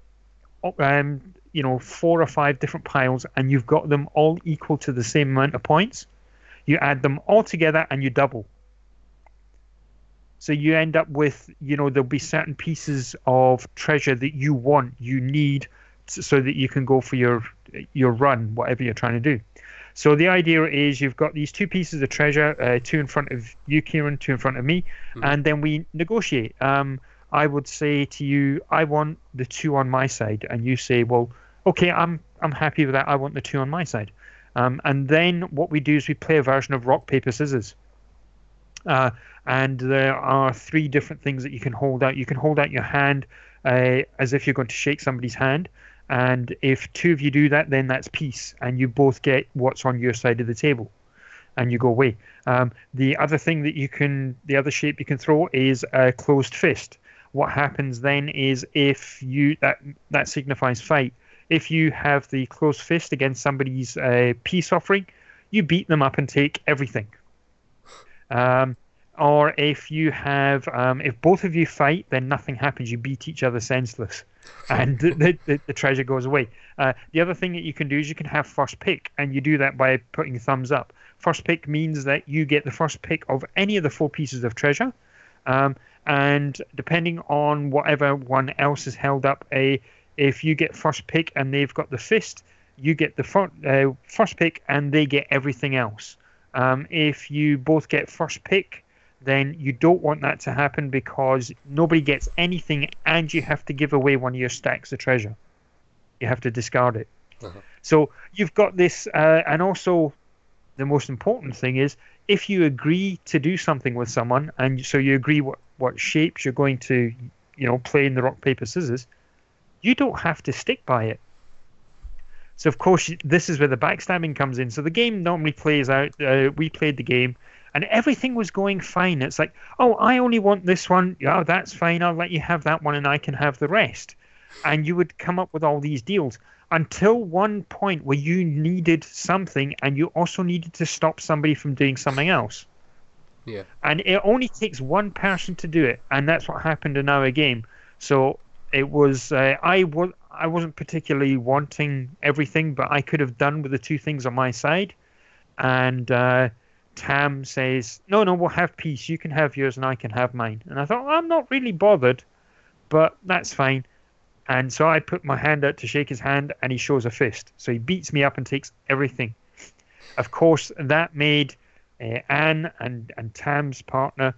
um, you know, four or five different piles and you've got them all equal to the same amount of points, you add them all together and you double. So you end up with, you know, there'll be certain pieces of treasure that you want, you need, so that you can go for your your run, whatever you're trying to do. So the idea is you've got these two pieces of treasure, uh, two in front of you, Kieran, two in front of me, mm-hmm. and then we negotiate. Um, I would say to you, I want the two on my side, and you say, well, okay, I'm I'm happy with that. I want the two on my side, Um, and then what we do is we play a version of rock paper scissors. Uh, and there are three different things that you can hold out. You can hold out your hand uh, as if you're going to shake somebody's hand, and if two of you do that, then that's peace, and you both get what's on your side of the table, and you go away. Um, the other thing that you can, the other shape you can throw is a closed fist. What happens then is if you that that signifies fight. If you have the closed fist against somebody's uh, peace offering, you beat them up and take everything. Um, or if you have, um, if both of you fight, then nothing happens. You beat each other senseless, and the, the, the treasure goes away. Uh, the other thing that you can do is you can have first pick, and you do that by putting thumbs up. First pick means that you get the first pick of any of the four pieces of treasure, um, and depending on whatever one else has held up, a if you get first pick and they've got the fist, you get the fir- uh, first pick and they get everything else. Um, if you both get first pick, then you don't want that to happen because nobody gets anything and you have to give away one of your stacks of treasure. You have to discard it. Uh-huh. So you've got this, uh, and also the most important thing is if you agree to do something with someone, and so you agree what, what shapes you're going to, you know, play in the rock, paper, scissors, you don't have to stick by it. So of course this is where the backstabbing comes in. So the game normally plays out. Uh, we played the game, and everything was going fine. It's like, oh, I only want this one. Yeah, that's fine. I'll let you have that one, and I can have the rest. And you would come up with all these deals until one point where you needed something, and you also needed to stop somebody from doing something else. Yeah. And it only takes one person to do it, and that's what happened in our game. So it was uh, I was I wasn't particularly wanting everything, but I could have done with the two things on my side. And uh, Tam says, "No, no, we'll have peace. You can have yours, and I can have mine." And I thought, well, I'm not really bothered, but that's fine. And so I put my hand out to shake his hand, and he shows a fist. So he beats me up and takes everything. Of course, that made uh, Anne and and Tam's partner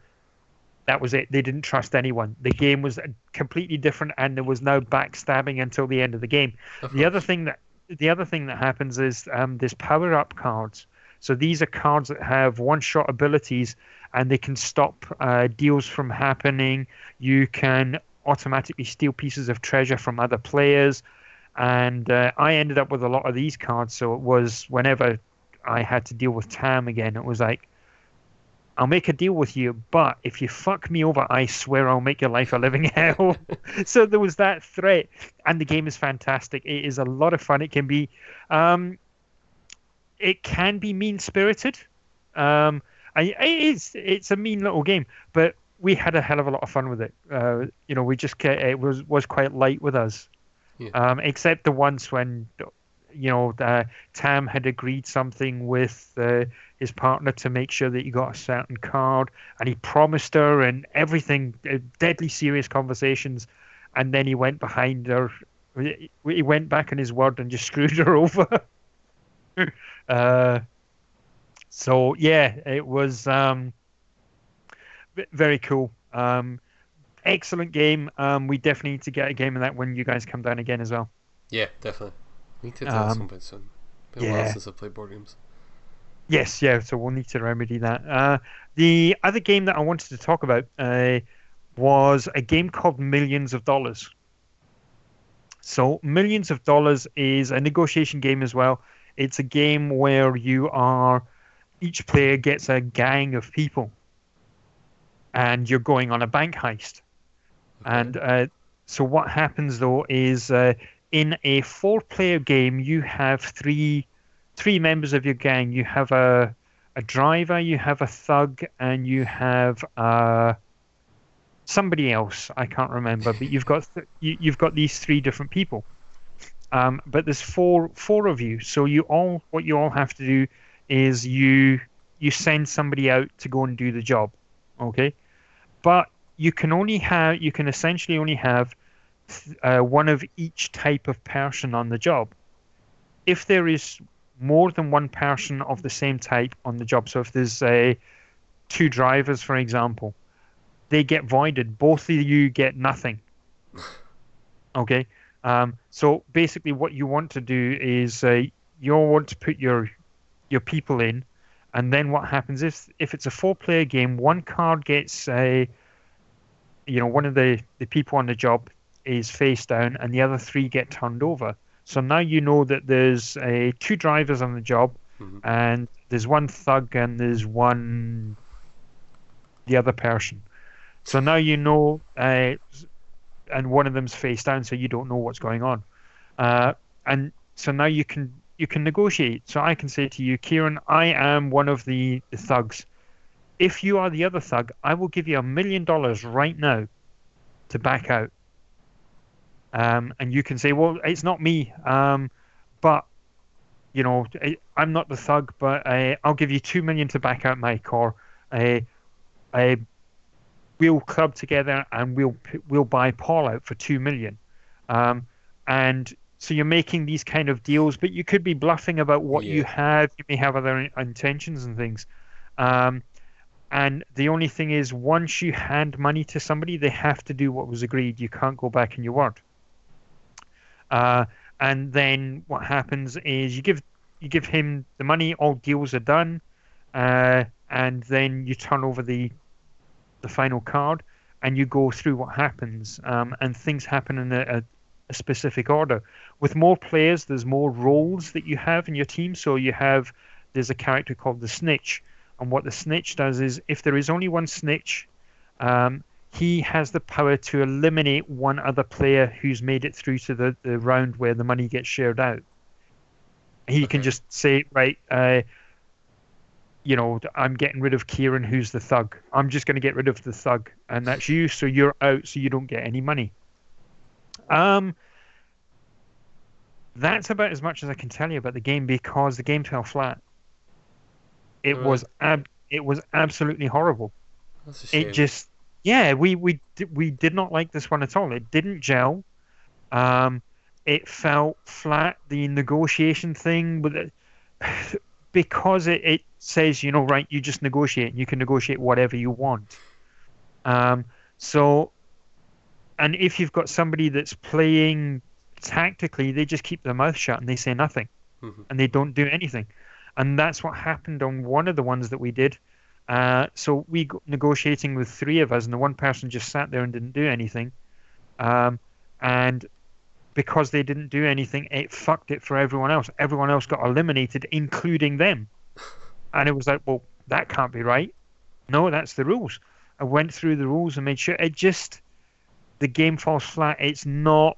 that was it. They didn't trust anyone. The game was completely different, and there was no backstabbing until the end of the game. Of the other thing that the other thing that happens is um, there's power up cards. So these are cards that have one shot abilities, and they can stop uh, deals from happening. You can automatically steal pieces of treasure from other players, and uh, I ended up with a lot of these cards. So it was whenever I had to deal with Tam again, it was like I'll make a deal with you, but if you fuck me over, I swear I'll make your life a living hell. so there was that threat, and the game is fantastic. It is a lot of fun. It can be, um, it can be mean spirited. Um, I, it is. It's a mean little game, but we had a hell of a lot of fun with it. Uh, you know, we just it was was quite light with us, Yeah. um, except the once when you know uh, Tam had agreed something with uh, his partner to make sure that he got a certain card, and he promised her and everything, uh, deadly serious conversations, and then he went behind her. He he went back on his word and just screwed her over. uh, so yeah, it was um, very cool. Um, excellent game. Um, we definitely need to get a game of that when you guys come down again as well. Yeah, definitely. We need to do Um, some point soon. Been a while since I played board games. Yes, yeah. So we'll need to remedy that. Uh, the other game that I wanted to talk about uh, was a game called Millions of Dollars. So Millions of Dollars is a negotiation game as well. It's a game where you are each player gets a gang of people, and you're going on a bank heist. And uh, so what happens though is uh, in a four-player game, you have three three members of your gang. You have a a driver, you have a thug, and you have uh, somebody else. I can't remember, but you've got th- you, you've got these three different people. Um, but there's four four of you, so you all what you all have to do is you you send somebody out to go and do the job, okay? But you can only have you can essentially only have uh, one of each type of person on the job. If there is more than one person of the same type on the job, so if there's uh, two drivers, for example, they get voided. Both of you get nothing. Okay. Um, so basically, what you want to do is uh, you want to put your your people in, and then what happens if if it's a four-player game, one card gets a, you know, one of the the people on the job is face down, and the other three get turned over. So now you know that there's a two drivers on the job, Mhm. and there's one thug and there's one the other person. So now you know, uh, and one of them's face down, so you don't know what's going on. Uh, and so now you can you can negotiate. So I can say to you, Kieran, I am one of the, thugs. If you are the other thug, I will give you a million dollars right now to back out. Um, and you can say, well, it's not me, um, but you know, I, I'm not the thug, but uh, I'll give you two million to back out, my or uh, uh, we'll club together and we'll we'll buy Paul out for two million. Um, and so you're making these kind of deals, but you could be bluffing about what you have. You may have other in- intentions and things. Um, and the only thing is, once you hand money to somebody, they have to do what was agreed. You can't go back in your word. Uh, and then what happens is you give you give him the money. All deals are done, uh, and then you turn over the the final card, and you go through what happens. Um, and things happen in a, a, a specific order. With more players, there's more roles that you have in your team. So you have there's a character called the Snitch, and what the Snitch does is if there is only one Snitch, um, he has the power to eliminate one other player who's made it through to the, the round where the money gets shared out. He can just say, right, uh, you know, I'm getting rid of Kieran, who's the thug. I'm just going to get rid of the thug, and that's you. So you're out, so you don't get any money. Um, that's about as much as I can tell you about the game because the game fell flat. It was ab- it was absolutely horrible. That's a shame. It just yeah, we we we did not like this one at all. It didn't gel. Um, it felt flat. The negotiation thing with it, because it, it says you know right, you just negotiate. You can negotiate whatever you want. Um, so, and if you've got somebody that's playing tactically, they just keep their mouth shut and they say nothing, Mhm. and they don't do anything. And that's what happened on one of the ones that we did. Uh, so we go negotiating with three of us, and the one person just sat there and didn't do anything. Um, and because they didn't do anything, it fucked it for everyone else. Everyone else got eliminated, including them. And it was like, well, that can't be right. No, that's the rules. I went through the rules and made sure it just the game falls flat. It's not.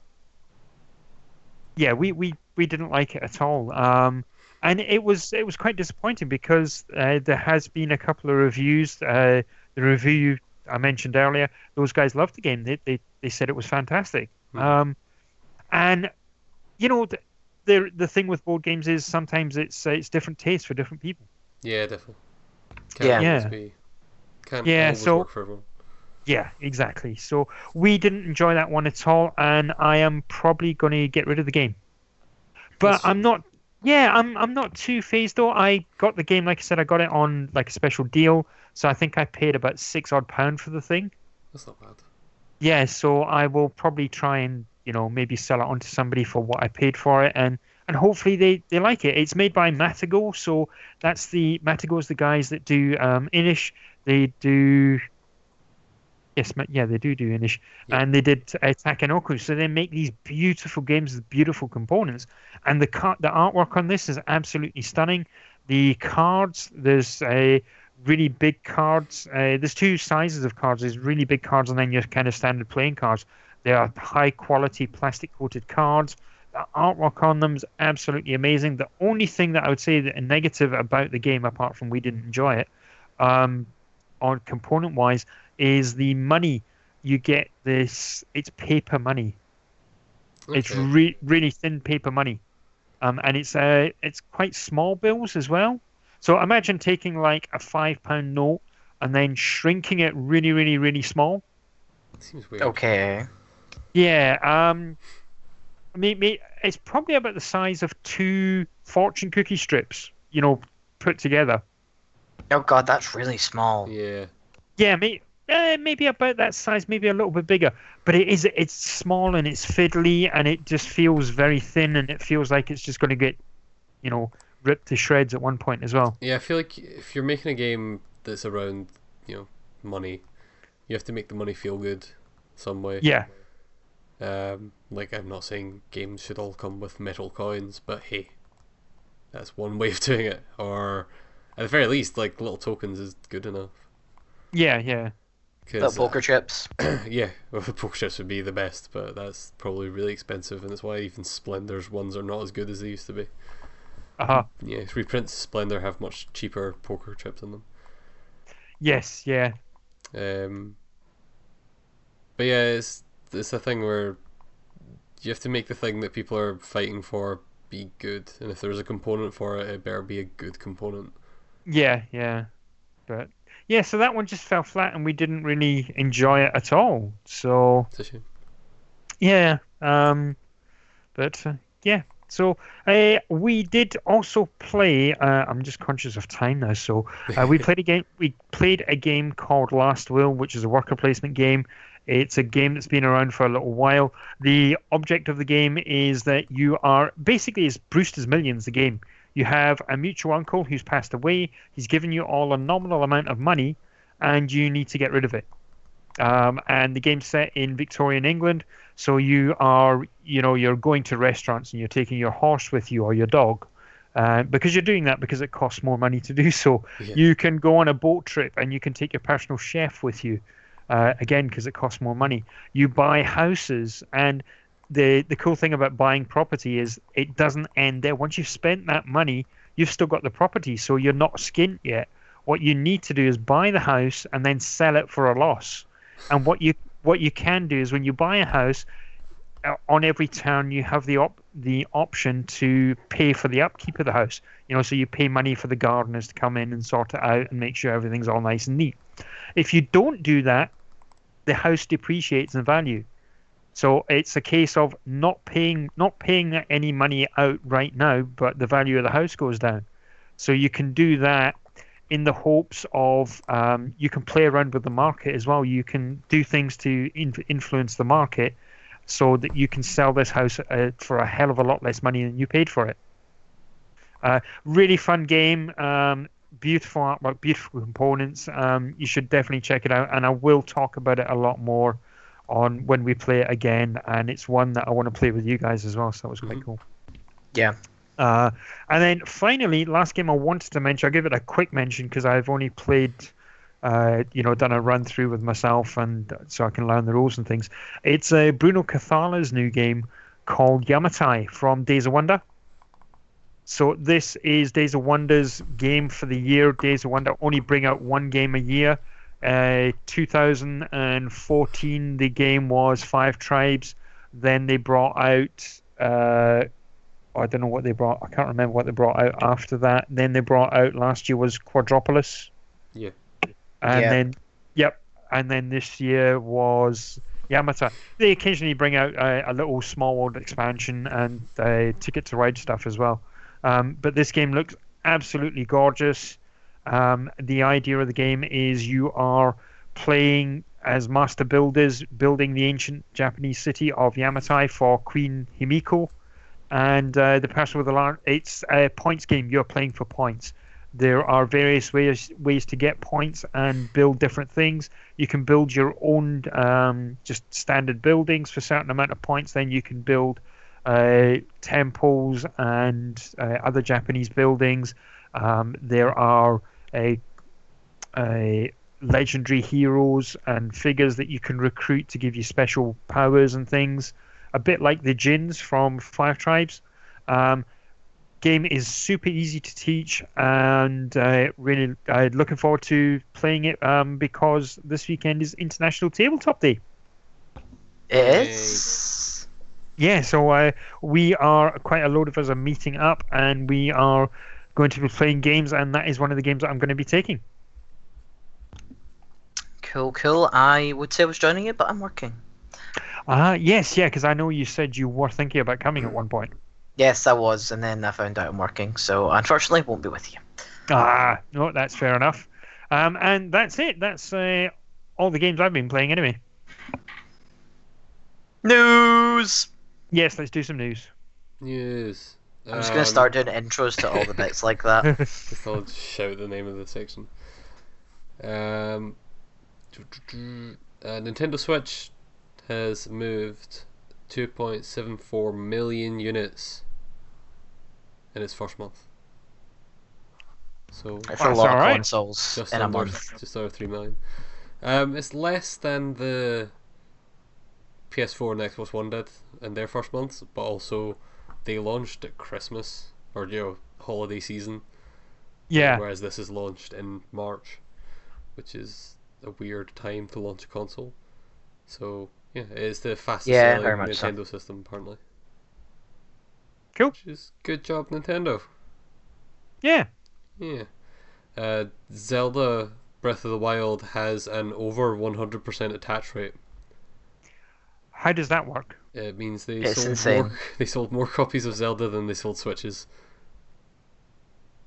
Yeah, we we we didn't like it at all. Um, and it was it was quite disappointing because uh, there has been a couple of reviews. Uh, the review I mentioned earlier, those guys loved the game. They they, they said it was fantastic. Hmm. Um, and you know the, the the thing with board games is sometimes it's uh, it's different tastes for different people. Yeah, definitely. Can't Yeah. always Yeah. be. Can't Yeah, so- work for everyone. Yeah, exactly. So we didn't enjoy that one at all, and I am probably going to get rid of the game. But That's- I'm not. Yeah, I'm. I'm not too phased though. I got the game, like I said, I got it on like a special deal, so I think I paid about six odd pound for the thing. That's not bad. Yeah, so I will probably try and you know maybe sell it on to somebody for what I paid for it, and and hopefully they they like it. It's made by Matagot, so that's the Matagot's the guys that do um Inis. They do. Yes, yeah, they do do Inis, Yeah. and they did Attack uh, Takenoko. So they make these beautiful games with beautiful components, and the car- the artwork on this is absolutely stunning. The cards, there's a really big cards. Uh, there's two sizes of cards. There's really big cards, and then your kind of standard playing cards. They are high quality plastic coated cards. The artwork on them is absolutely amazing. The only thing that I would say that a negative about the game, apart from we didn't enjoy it, um, on component wise, is the money you get. This it's paper money. It's Okay. re- really thin paper money, um, and it's uh, it's quite small bills as well. So imagine taking like a five pound note and then shrinking it really, really, really small. Seems weird. Okay. Yeah, um, I mean, me- it's probably about the size of two fortune cookie strips, you know, put together. Oh god, that's really small. Yeah. Yeah, may, uh, maybe about that size, maybe a little bit bigger. But it is it's small and it's fiddly and it just feels very thin and it feels like it's just going to get, you know, ripped to shreds at one point as well. Yeah, I feel like if you're making a game that's around, you know, money, you have to make the money feel good some way. Yeah, Um, like I'm not saying games should all come with metal coins, but hey, that's one way of doing it. Or at the very least, like little tokens is good enough. yeah, yeah. Little 'Cause, poker chips. uh, yeah, well, poker chips would be the best, but that's probably really expensive, and that's why even Splendor's ones are not as good as they used to be. Uh huh. Yeah, reprints Splendor have much cheaper poker chips in them. Yes, yeah. Um, but yeah, it's it's a thing where you have to make the thing that people are fighting for be good, and if there's a component for it, it better be a good component. Yeah, yeah. But yeah, so that one just fell flat and we didn't really enjoy it at all. So It's a shame. yeah, um but uh, yeah. So uh, we did also play uh, I'm just conscious of time now, so uh, we played a game we played a game called Last Will, which is a worker placement game. It's a game that's been around for a little while. The object of the game is that you are basically it's Brewster's Millions the game. You have a mutual uncle who's passed away. He's given you all a nominal amount of money, and you need to get rid of it. Um, and the game's set in Victorian England, so you are, you know, you're going to restaurants and you're taking your horse with you or your dog, uh, because you're doing that because it costs more money to do so. Yeah. You can go on a boat trip and you can take your personal chef with you, uh, again because it costs more money. You buy houses and the the cool thing about buying property is it doesn't end there. Once you've spent that money, you've still got the property, so you're not skint yet. What you need to do is buy the house and then sell it for a loss. And what you what you can do is when you buy a house, uh, on every town you have the op- the option to pay for the upkeep of the house. You know, so you pay money for the gardeners to come in and sort it out and make sure everything's all nice and neat. If you don't do that, the house depreciates in value. So it's a case of not paying not paying any money out right now, but the value of the house goes down. So you can do that in the hopes of um, you can play around with the market as well. You can do things to in- influence the market so that you can sell this house uh, for a hell of a lot less money than you paid for it. Uh, really fun game. Um, beautiful artwork, beautiful components. Um, you should definitely check it out, and I will talk about it a lot more on when we play it again. And it's one that I want to play with you guys as well, so that was quite Mhm. cool. Yeah. Uh, and then finally, last game I wanted to mention, I'll give it a quick mention because I've only played, uh, you know, done a run through with myself, and so I can learn the rules and things. It's uh, Bruno Cathala's new game called Yamatai from Days of Wonder. So this is Days of Wonder's game for the year. Days of Wonder only bring out one game a year. Uh, 2014, the game was Five Tribes. Then they brought out. Uh, I don't know what they brought. I can't remember what they brought out after that. Then they brought out last year was Quadropolis. Yeah. And Yeah. then, yep. And then this year was Yamatai. They occasionally bring out a, a little small world expansion and uh, ticket to ride stuff as well. Um, but this game looks absolutely gorgeous. Um, the idea of the game is you are playing as master builders, building the ancient Japanese city of Yamatai for Queen Himiko. And uh, the person with the large it's a points game. You're playing for points. There are various ways ways to get points and build different things. You can build your own um, just standard buildings for a certain amount of points. Then you can build uh, temples and uh, other japanese buildings um, there are a, a legendary heroes and figures that you can recruit to give you special powers and things a bit like the Djinns from Five Tribes. Um, game is super easy to teach, and uh, really uh, looking forward to playing it um, because this weekend is International Tabletop Day. It Yay. is. Yeah, so uh, we are quite a load of us are meeting up, and we are going to be playing games, and that is one of the games that I'm going to be taking. Cool, cool. I would say I was joining you, but I'm working. Ah, yes, yeah, because I know you said you were thinking about coming at one point. Yes, I was, and then I found out I'm working, so unfortunately won't be with you. Ah, no, that's fair enough. Um, and that's it. That's uh, all the games I've been playing anyway. News. Yes, let's do some news. News. I'm just gonna start doing intros to all the bits like that. Just I'll shout the name of the section. Um, uh, Nintendo Switch has moved 2.74 million units in its first month. So That's a lot of alright. consoles just in a month. just over three million. Um, it's less than the PS4 and Xbox One did in their first months, but also they launched at Christmas or you know holiday season, yeah. whereas this is launched in March, which is a weird time to launch a console. So yeah, it is the fastest Yeah, selling very much so. Nintendo system apparently. Cool. Which is good job Nintendo. Yeah. Yeah. Uh, Zelda Breath of the Wild has an over 100% attach rate. How does that work? It means they It's sold insane. more they sold more copies of Zelda than they sold Switches.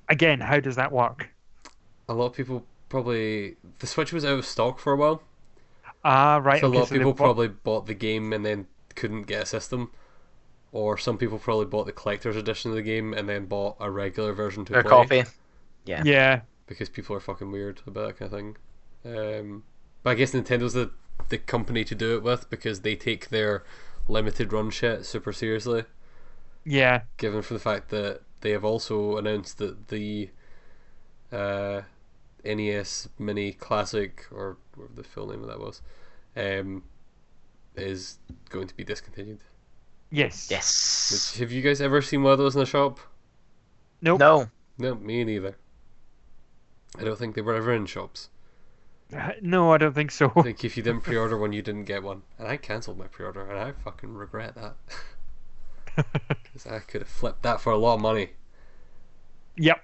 Again, how does that work? A lot of people probably the Switch was out of stock for a while. Ah, right. so a okay, lot of so they people bought- probably bought the game and then couldn't get a system. Or some people probably bought the collector's edition of the game and then bought a regular version to Their play. copy. Yeah. Yeah. because people are fucking weird about that kind of thing. Um, but I guess Nintendo's the the company to do it with because they take their limited run shit super seriously. Yeah. Given from the fact that they have also announced that the uh, NES Mini Classic or whatever the full name of that was, um, is going to be discontinued. Yes. Yes. Which, have you guys ever seen one of those in a shop? Nope. No. No, me neither. I don't think they were ever in shops. Uh, No, I don't think so. I think if you didn't pre-order one, you didn't get one, and I cancelled my pre-order, and I fucking regret that because I could have flipped that for a lot of money. yep.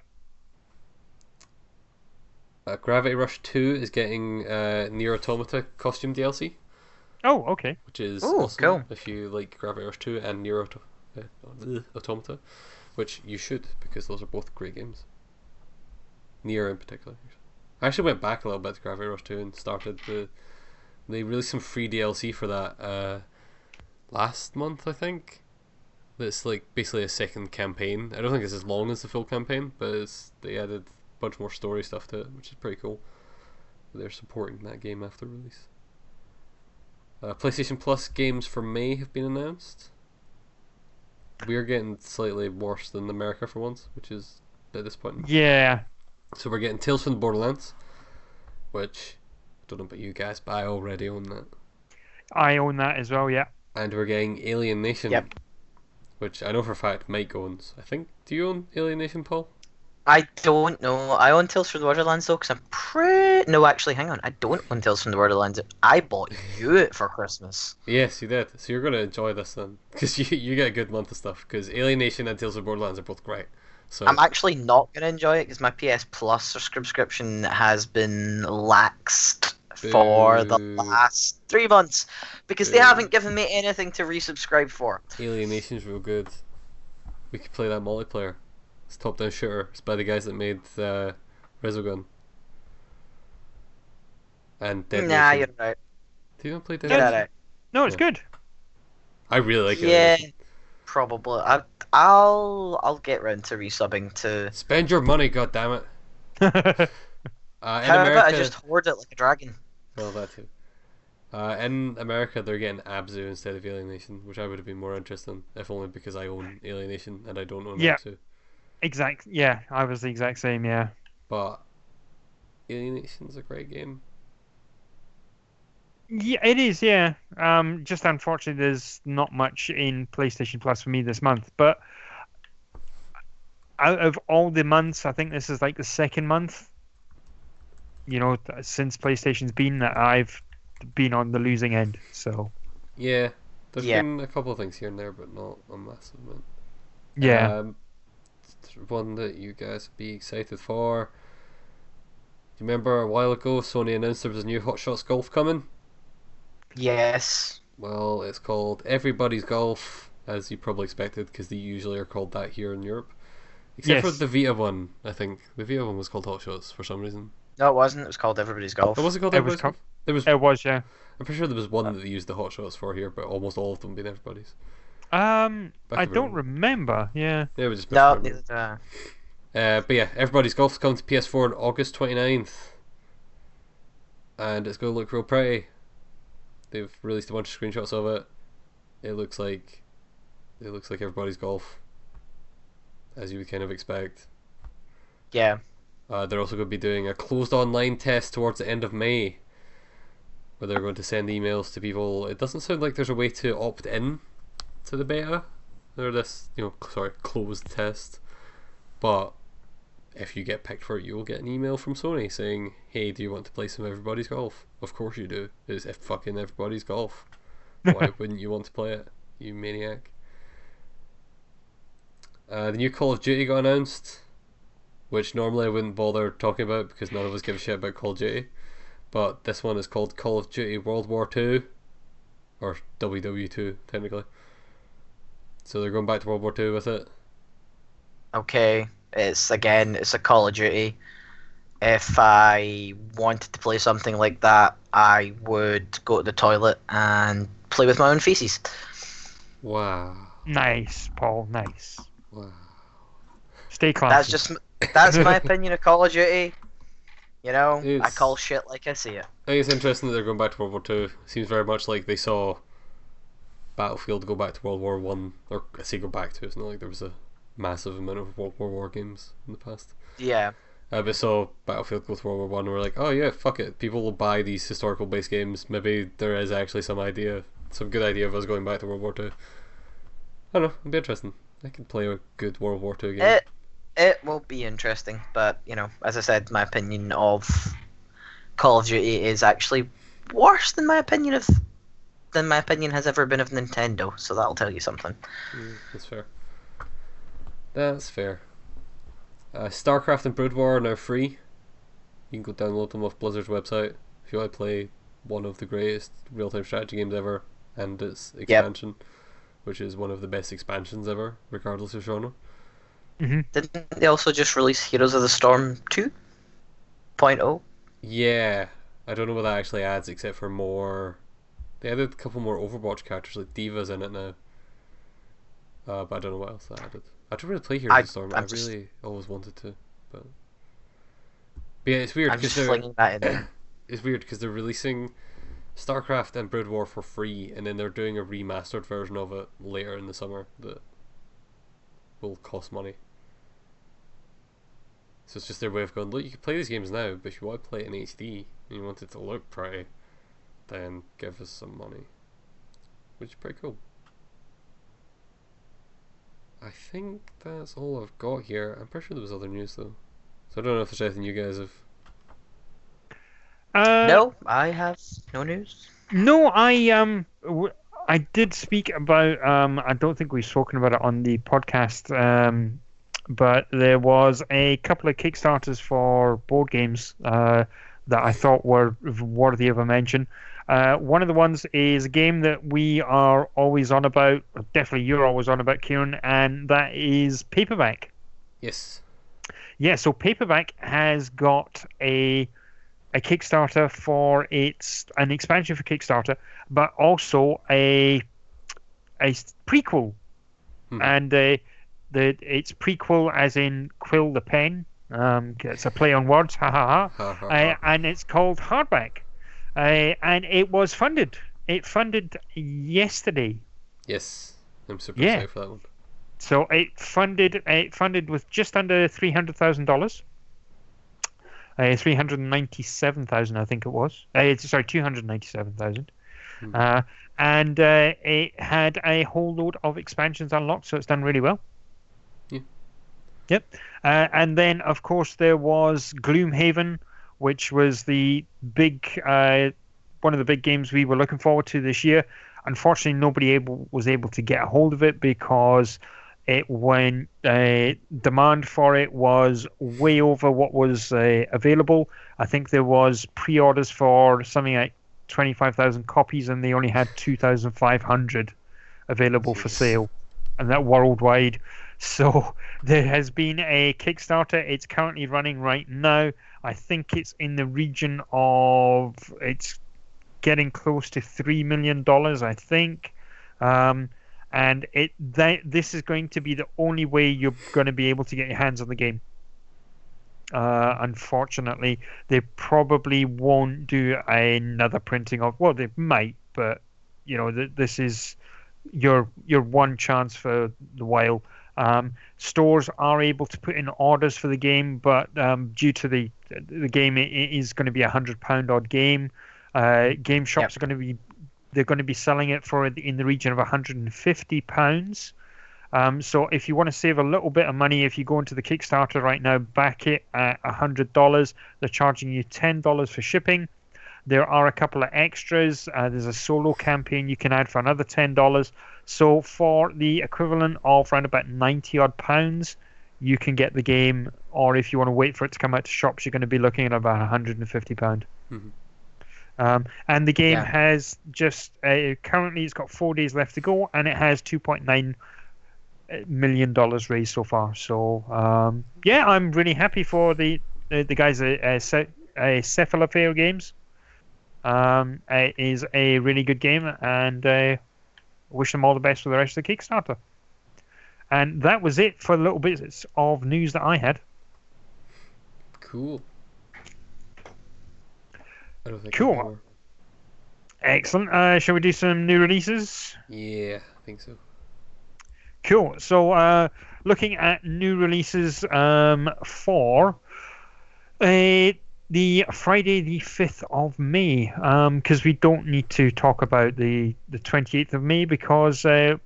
Uh, Gravity Rush Two is getting uh, NieR Automata costume DLC, Oh, okay. which is Ooh, awesome cool. if you like Gravity Rush Two and NieR Auto- uh, Automata, which you should because those are both great games. NieR in particular. I actually went back a little bit to Gravity Rush Two and started the. They released some free DLC for that uh, last month, I think. That's like basically a second campaign. I don't think it's as long as the full campaign, but it's, they added a bunch more story stuff to it, which is pretty cool. They're supporting that game after release. Uh, PlayStation Plus games for May have been announced. We're getting slightly worse than America for once, which is a bit disappointing. Yeah. So we're getting Tales from the Borderlands, which I don't know about you guys, but I already own that. I own that as well. Yeah. And we're getting Alienation, Yep. which I know for a fact Mike owns. I think. Do you own Alienation, Paul? I don't know. I own Tales from the Borderlands though, because I'm pretty. No, actually, hang on. I don't own Tales from the Borderlands. I bought you it for Christmas. Yes, you did. So you're gonna enjoy this then, because you you get a good month of stuff. Because Alienation and Tales from the Borderlands are both great. So I'm actually not gonna enjoy it because my PS Plus subscription has been laxed for the last three months because they haven't given me anything to resubscribe for. Alienation's real good. We could play that multiplayer. It's top down shooter. It's by the guys that made uh, Resogun. And Dead nah, Nation. you're right. Do you not play Dead Nation? that. No, it's Yeah. good. I really like it. Yeah, probably. I, I'll I'll get round to resubbing to. Spend your money, goddammit. Uh, in America, I just hoard it like a dragon? well that too. Uh, in America, they're getting Abzu instead of Alienation, which I would have been more interested in, if only because I own Alienation and I don't own Yeah. Abzu. exact. Yeah, I was the exact same. Yeah. But Alienation's a great game. Yeah, it is. Yeah. Um, just unfortunately, there's not much in PlayStation Plus for me this month. But out of all the months, I think this is like the second month. You know, since PlayStation's been that I've been on the losing end. So Yeah, there's Yeah. been a couple of things here and there, but not a massive amount. yeah, Um, one that you guys would be excited for. Do you remember a while ago Sony announced there was a new Hot Shots Golf coming? Yes. Well, it's called Everybody's Golf, as you probably expected, because they usually are called that here in Europe. Except Yes. for the Vita one, I think. The Vita one was called Hot Shots for some reason. No, it wasn't. It was called Everybody's Golf. What was it called? It was Everybody's called- Golf? There was. it was. Yeah. I'm pretty sure there was one that they used the Hot Shots for here, but almost all of them being everybody's. Um, Back I don't room. remember. Yeah. Yeah, we just No, missed neither do Uh, but yeah, everybody's golf's coming to PS4 on August 29th. And it's going to look real pretty. They've released a bunch of screenshots of it. It looks like it looks like everybody's golf, as you would kind of expect. Yeah. Uh, they're also going to be doing a closed online test towards the end of May, where they're going to send emails to people. It doesn't sound like there's a way to opt in to the beta or this, you know, sorry, closed test. But if you get picked for it, you'll get an email from Sony saying, "Hey, do you want to play some Everybody's Golf?" Of course you do. It's if fucking Everybody's Golf. Why wouldn't you want to play it, you maniac? Uh, the new Call of Duty got announced, which normally I wouldn't bother talking about because none of us give a shit about Call of Duty. But this one is called Call of Duty World War Two, or WW2 technically. So they're going back to World War Two with it. Okay. It's again, it's a Call of Duty. If I wanted to play something like that, I would go to the toilet and play with my own feces. Wow, Nice, Paul. Nice. wow. Stay classy. That's just that's my opinion of Call of Duty. You know, I call shit like I see it. I think it's interesting that they're going back to World War Two. Seems very much like they saw Battlefield go back to World War One, or I say go back to. It's not like there was a massive amount of World War War games in the past. Yeah. Uh, saw Battlefield go to World War One, we're like, oh yeah, fuck it. People will buy these historical based games. Maybe there is actually some idea, some good idea of us going back to World War Two. I don't know. It'd be interesting. I could play a good World War Two game. It it will be interesting, but you know, as I said, my opinion of Call of Duty is actually worse than my opinion of than my opinion has ever been of Nintendo. So that'll tell you something. Mm, that's fair. That's fair. Uh, StarCraft and Brood War are now free. You can go download them off Blizzard's website if you want to play one of the greatest real-time strategy games ever, and its expansion, which is one of the best expansions ever, regardless of genre. Didn't they also just release Heroes of the Storm oh? 2.0? Yeah, I don't know what that actually adds, except for more. They added a couple more Overwatch characters, like D.Va's in it now. Uh, but I don't know what else that added. I don't really play Heroes I- of the Storm. I'm I just- really always wanted to, but. But yeah, it's weird I'm because just they're flinging that in there. it's weird because they're releasing StarCraft and Brood War for free, and then they're doing a remastered version of it later in the summer that will cost money. So it's just their way of going. Look, you can play these games now, but if you want to play it in HD and you want it to look pretty, then give us some money, which is pretty cool. I think that's all I've got here. I'm pretty sure there was other news though, so I don't know if there's anything you guys have. Uh, no, I have no news. No, I um, w- I did speak about um. I don't think we've spoken about it on the podcast. Um, but there was a couple of kickstarters for board games uh, that I thought were worthy of a mention. Uh, one of the ones is a game that we are always on about. Definitely, you're always on about, Kieran, and that is Paperback. Yes. Yeah, so Paperback has got a a Kickstarter for its an expansion for Kickstarter, but also a a prequel, Hmm. and uh, the its prequel as in Quill the Pen. Um, it's a play on words, ha ha ha. Ha, ha, Uh, ha. and it's called Hardback, uh, and it was funded. It funded yesterday. Yes, I'm super Yeah. excited for that one. So it funded it funded with just under three hundred thousand dollars. Uh, three hundred ninety-seven thousand, I think it was. Uh, sorry, two hundred ninety-seven thousand. Hmm. Uh, and uh, it had a whole load of expansions unlocked, so it's done really well. Yeah. Yep. Uh, and then, of course, there was Gloomhaven, which was the big uh, one of the big games we were looking forward to this year. Unfortunately, nobody able was able to get a hold of it because it when uh, demand for it was way over what was uh, available. I think there was pre-orders for something like twenty-five thousand copies, and they only had two thousand five hundred available for sale, and that worldwide. So there has been a Kickstarter. It's currently running right now. I think it's in the region of it's getting close to three million dollars. I think. Um, and it this is going to be the only way you're going to be able to get your hands on the game. Uh, unfortunately, they probably won't do another printing of. Well, they might, but you know, th- this is your your one chance for the while. Um, stores are able to put in orders for the game, but um, due to the the game, it, is going to be a hundred pound odd game. Uh, game shops Yep. are going to be they're going to be selling it for in the region of 150 pounds. Um, so if you want to save a little bit of money, if you go into the Kickstarter right now, back it at hundred dollars. They're charging you ten dollars for shipping. There are a couple of extras. Uh, there's a solo campaign you can add for another ten dollars. So for the equivalent of around about ninety odd pounds, you can get the game. Or if you want to wait for it to come out to shops, you're going to be looking at about 150 pound. Mhm. Um, and the game Yeah. has just uh, currently it's got four days left to go, and it has 2.9 million dollars raised so far. So um, yeah, I'm really happy for the the, the guys at uh, Ce- uh, Games. Um, it is a really good game, and uh, wish them all the best for the rest of the Kickstarter. And that was it for the little bits of news that I had. Cool. I don't think Cool. Excellent. Uh, shall we do some new releases? Yeah, I think so. Cool. So, uh, looking at new releases um, for uh, the Friday, the fifth of May, because we don't need to talk about the the twenty eighth of May because uh,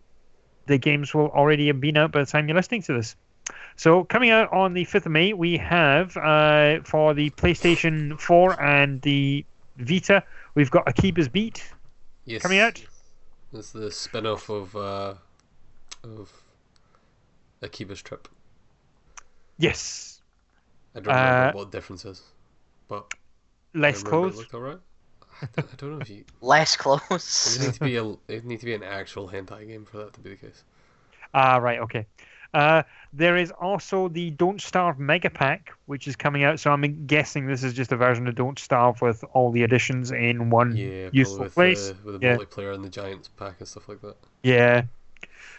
the games will already have been out by the time you're listening to this. So, coming out on the fifth of May, we have uh, for the PlayStation Four and the Vita, we've got Akiba's Beat Yes. coming out. It's the spin-off of uh, of Akiba's Trip. Yes, I don't remember Uh, what the difference is, but less I remember looked alright. I don't, I don't know if you. Less It close. would need to be a. It would need to be an actual hentai game for that to be the case. Ah, right, okay. Uh, there is also the Don't Starve Mega Pack, which is coming out. So I'm guessing this is just a version of Don't Starve with all the additions in one Yeah, useful with place. the with the Yeah. multiplayer and the Giants pack and stuff like that. Yeah.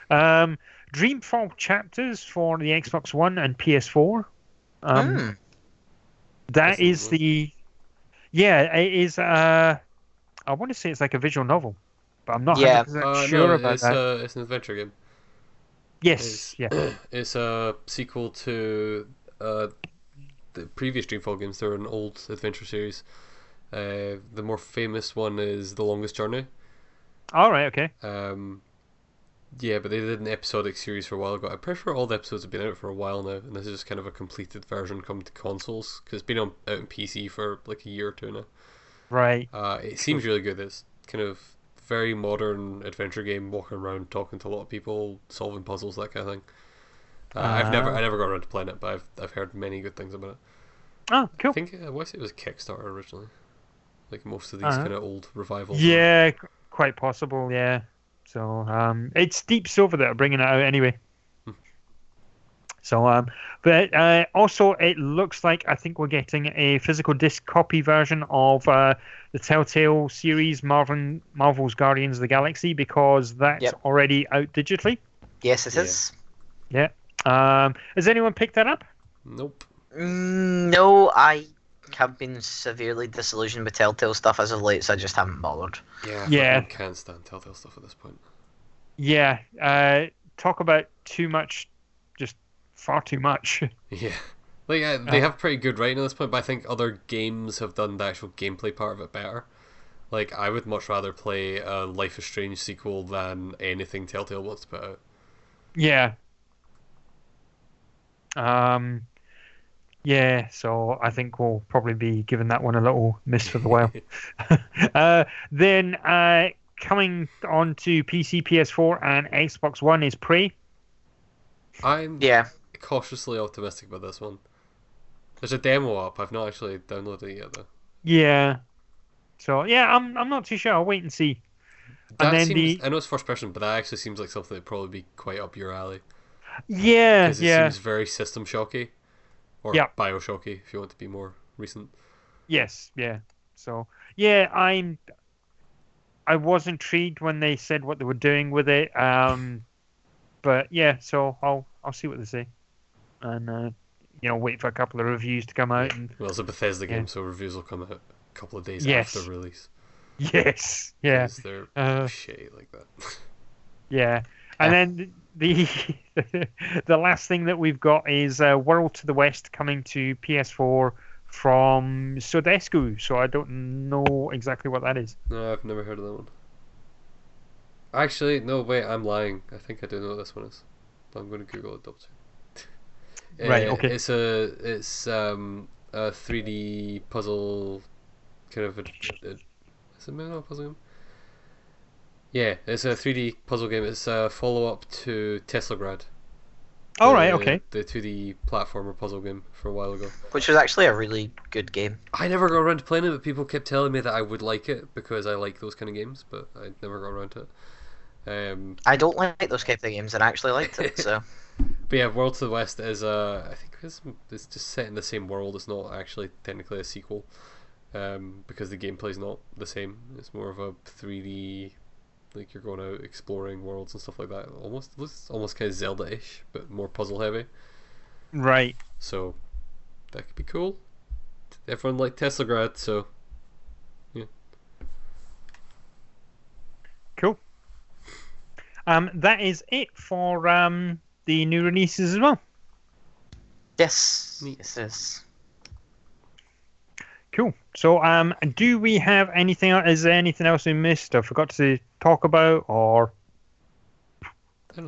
Um, Dreamfall chapters for the Xbox One and PS4. Um, Hmm. That That's a is good one. the. Yeah, it is. Uh, I want to say it's like a visual novel, but I'm not Yeah. 100% Uh, sure no, about it's that. uh, it's an adventure game. yes, yeah. It's a sequel to uh, the previous Dreamfall games. They're an old adventure series. Uh, the more famous one is The Longest Journey. All right, okay. Um, yeah, but they did an episodic series for a while ago. I'm pretty sure all the episodes have been out for a while now, and this is just kind of a completed version come to consoles because it's been on out in PC for like a year or two now. Right. Uh, it seems really good. It's kind of very modern adventure game, walking around, talking to a lot of people, solving puzzles, that kind of thing. Uh, I've never, Ah. I never got around to playing it, but I've, I've heard many good things about it. Oh, cool. I think uh, I to say it was Kickstarter originally, like most of these Uh-huh. kind of old revivals. Yeah, qu- quite possible. Yeah. So um, it's Deep Silver that are bringing it out anyway. Hmm. So um, but uh, also it looks like I think we're getting a physical disc copy version of uh, the Telltale series Marvel Marvel's Guardians of the Galaxy because that's Yep. already out digitally. Yes, it Yeah. is. Um, has anyone picked that up? Nope. Mm, no, I have been severely disillusioned with Telltale stuff as of late, so I just haven't bothered. Yeah. I Yeah. fucking can't stand Telltale stuff at this point. Yeah. Uh, talk about too much, just far too much. Yeah. Like uh, they Uh. have pretty good writing at this point, but I think other games have done the actual gameplay part of it better. Like I would much rather play a Life is Strange sequel than anything Telltale wants to put out. Yeah. Um. Yeah, so I think we'll probably be giving that one a little miss for the while. uh, then uh, coming on to PC, PS4, and Xbox One is Prey. I'm Yeah, cautiously optimistic about this one. There's a demo up. I've not actually downloaded it yet though. Yeah. So yeah, I'm I'm not too sure. I'll wait and see. That And then seems, the- I know it's first person, but that actually seems like something that'd probably be quite up your alley. Yeah, Because it yeah, seems very System Shocky. Or Yeah. Bioshocky, if you want to be more recent. yes, yeah. So yeah, I'm. I was intrigued when they said what they were doing with it. Um, but yeah, so I'll I'll see what they say, and uh, you know wait for a couple of reviews to come out. And Well, it's a Bethesda game, so reviews will come out a couple of days Yes. after release. yes, yeah, 'cause they're Uh, shitty like that. yeah, and then the the last thing that we've got is uh, World to the West coming to PS4 from Soedesco. So I don't know exactly what that is. no, I've never heard of that one. Actually, no, wait, I'm lying. I think I do know what this one is. But I'm going to Google it double check. Right, Uh, okay. It's a it's um a 3D puzzle kind of a, a is it not a puzzle game? Yeah, it's a 3D puzzle game. It's a follow up to Teslagrad. All right, the- okay. The 2D platformer puzzle game for a while ago. Which was actually a really good game. I never got around to playing it, but people kept telling me that I would like it because I like those kind of games, but I never got around to it. Um, I don't like those type of games, and I actually liked it. So but yeah, World to the West is uh, I think it's, it's just set in the same world. It's not actually technically a sequel, um, because the gameplay's not the same. It's more of a 3D, like you're going out exploring worlds and stuff like that. Almost looks almost kind of Zelda-ish, but more puzzle heavy. Right. So that could be cool. Everyone liked Teslagrad, so yeah. Cool. Um, that is it for um, the new releases as well. yes, Neat. yes, yes. Cool. So, um, do we have anything? Is there anything else we missed or forgot to talk about? Or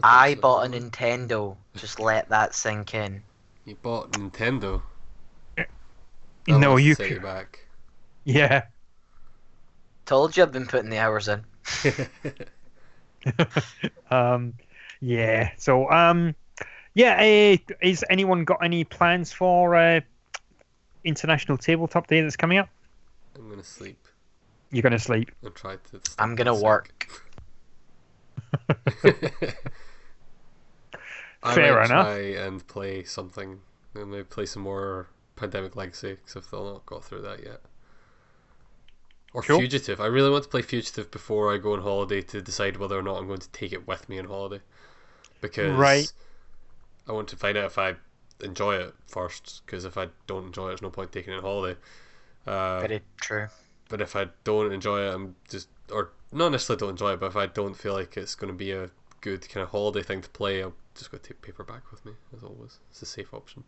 I, I so. bought a Nintendo. Just let that sink in. You bought Nintendo. no, you. set c- you back. Yeah. Told you I've been putting the hours in. um, yeah. So, um, yeah. Uh, is anyone got any plans for uh, International Tabletop Day that's coming up? I'm gonna sleep You're gonna sleep. and try to. I'm gonna work. I Fair might enough. Try and play something. And maybe play some more Pandemic Legacy because I've still not got through that yet. Or Cool. Fugitive. I really want to play Fugitive before I go on holiday to decide whether or not I'm going to take it with me on holiday. Because Right. I want to find out if I enjoy it first. Because if I don't enjoy it, there's no point taking it on holiday. Uh, Very true. but if I don't enjoy it, I'm just or not necessarily don't enjoy it, but if I don't feel like it's going to be a good kind of holiday thing to play, I'm just going to take paperback with me as always. It's a safe option.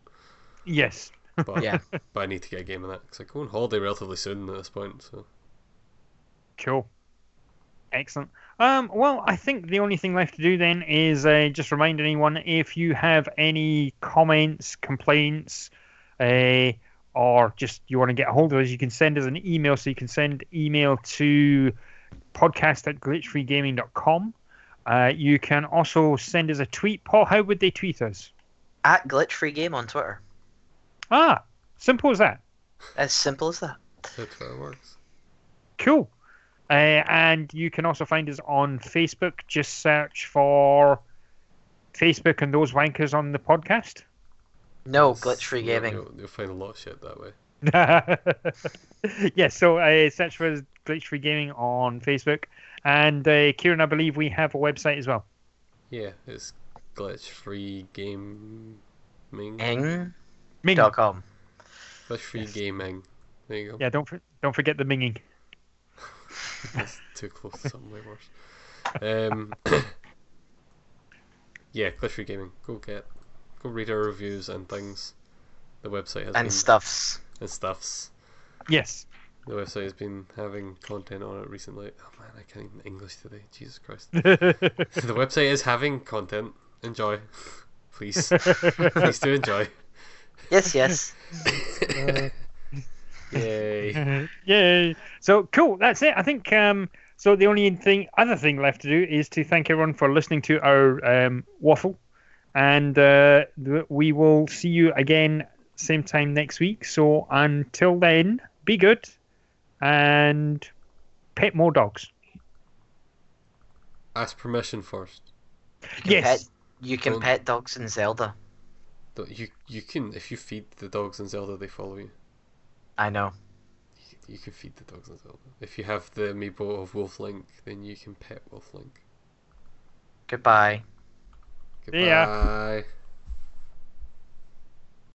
Yes. But Yeah. but I need to get a game of that because I go on holiday relatively soon at this point. So Cool. Excellent. Um, well, I think the only thing left to do then is uh, just remind anyone if you have any comments, complaints, uh, or just you want to get a hold of us, you can send us an email. So you can send email to podcast at glitchfreegaming.com. Uh, you can also send us a tweet. Paul, how would they tweet us? At Glitch Free Game on Twitter. Ah, simple as that. As simple as that. that's how it works. Cool. Uh, and you can also find us on Facebook. Just search for Facebook and those wankers on the podcast. No, Glitch Free Gaming. You'll, you'll find a lot of shit that way. yeah, so uh, search for Glitch Free Gaming on Facebook. And uh, Kieran, I believe we have a website as well. Yeah, it's glitch free gaming. Ing.com. Ming. .com. Glitch free Yes. gaming. There you go. Yeah, don't for, don't forget the minging. That's too close to something way worse. Um, yeah, Glitch Gaming. Go get, go read our reviews and things. The website has been And stuffs. and stuffs. Yes. The website has been having content on it recently. Oh man, I can't even English today. Jesus Christ. Uh, the website is having content. Enjoy, please. please do enjoy. Yes, yes. Yay! Yay! So cool. That's it. I think. Um, so the only thing, other thing left to do is to thank everyone for listening to our um, waffle, and uh, we will see you again same time next week. So until then, be good and pet more dogs. Ask permission first. You Yes. Pet, you can Don't- pet dogs in Zelda. You you can if you feed the dogs in Zelda, they follow you. I know. you can feed the dogs in Zelda. If you have the amiibo of Wolf Link, then you can pet Wolf Link. Goodbye. See ya. Goodbye.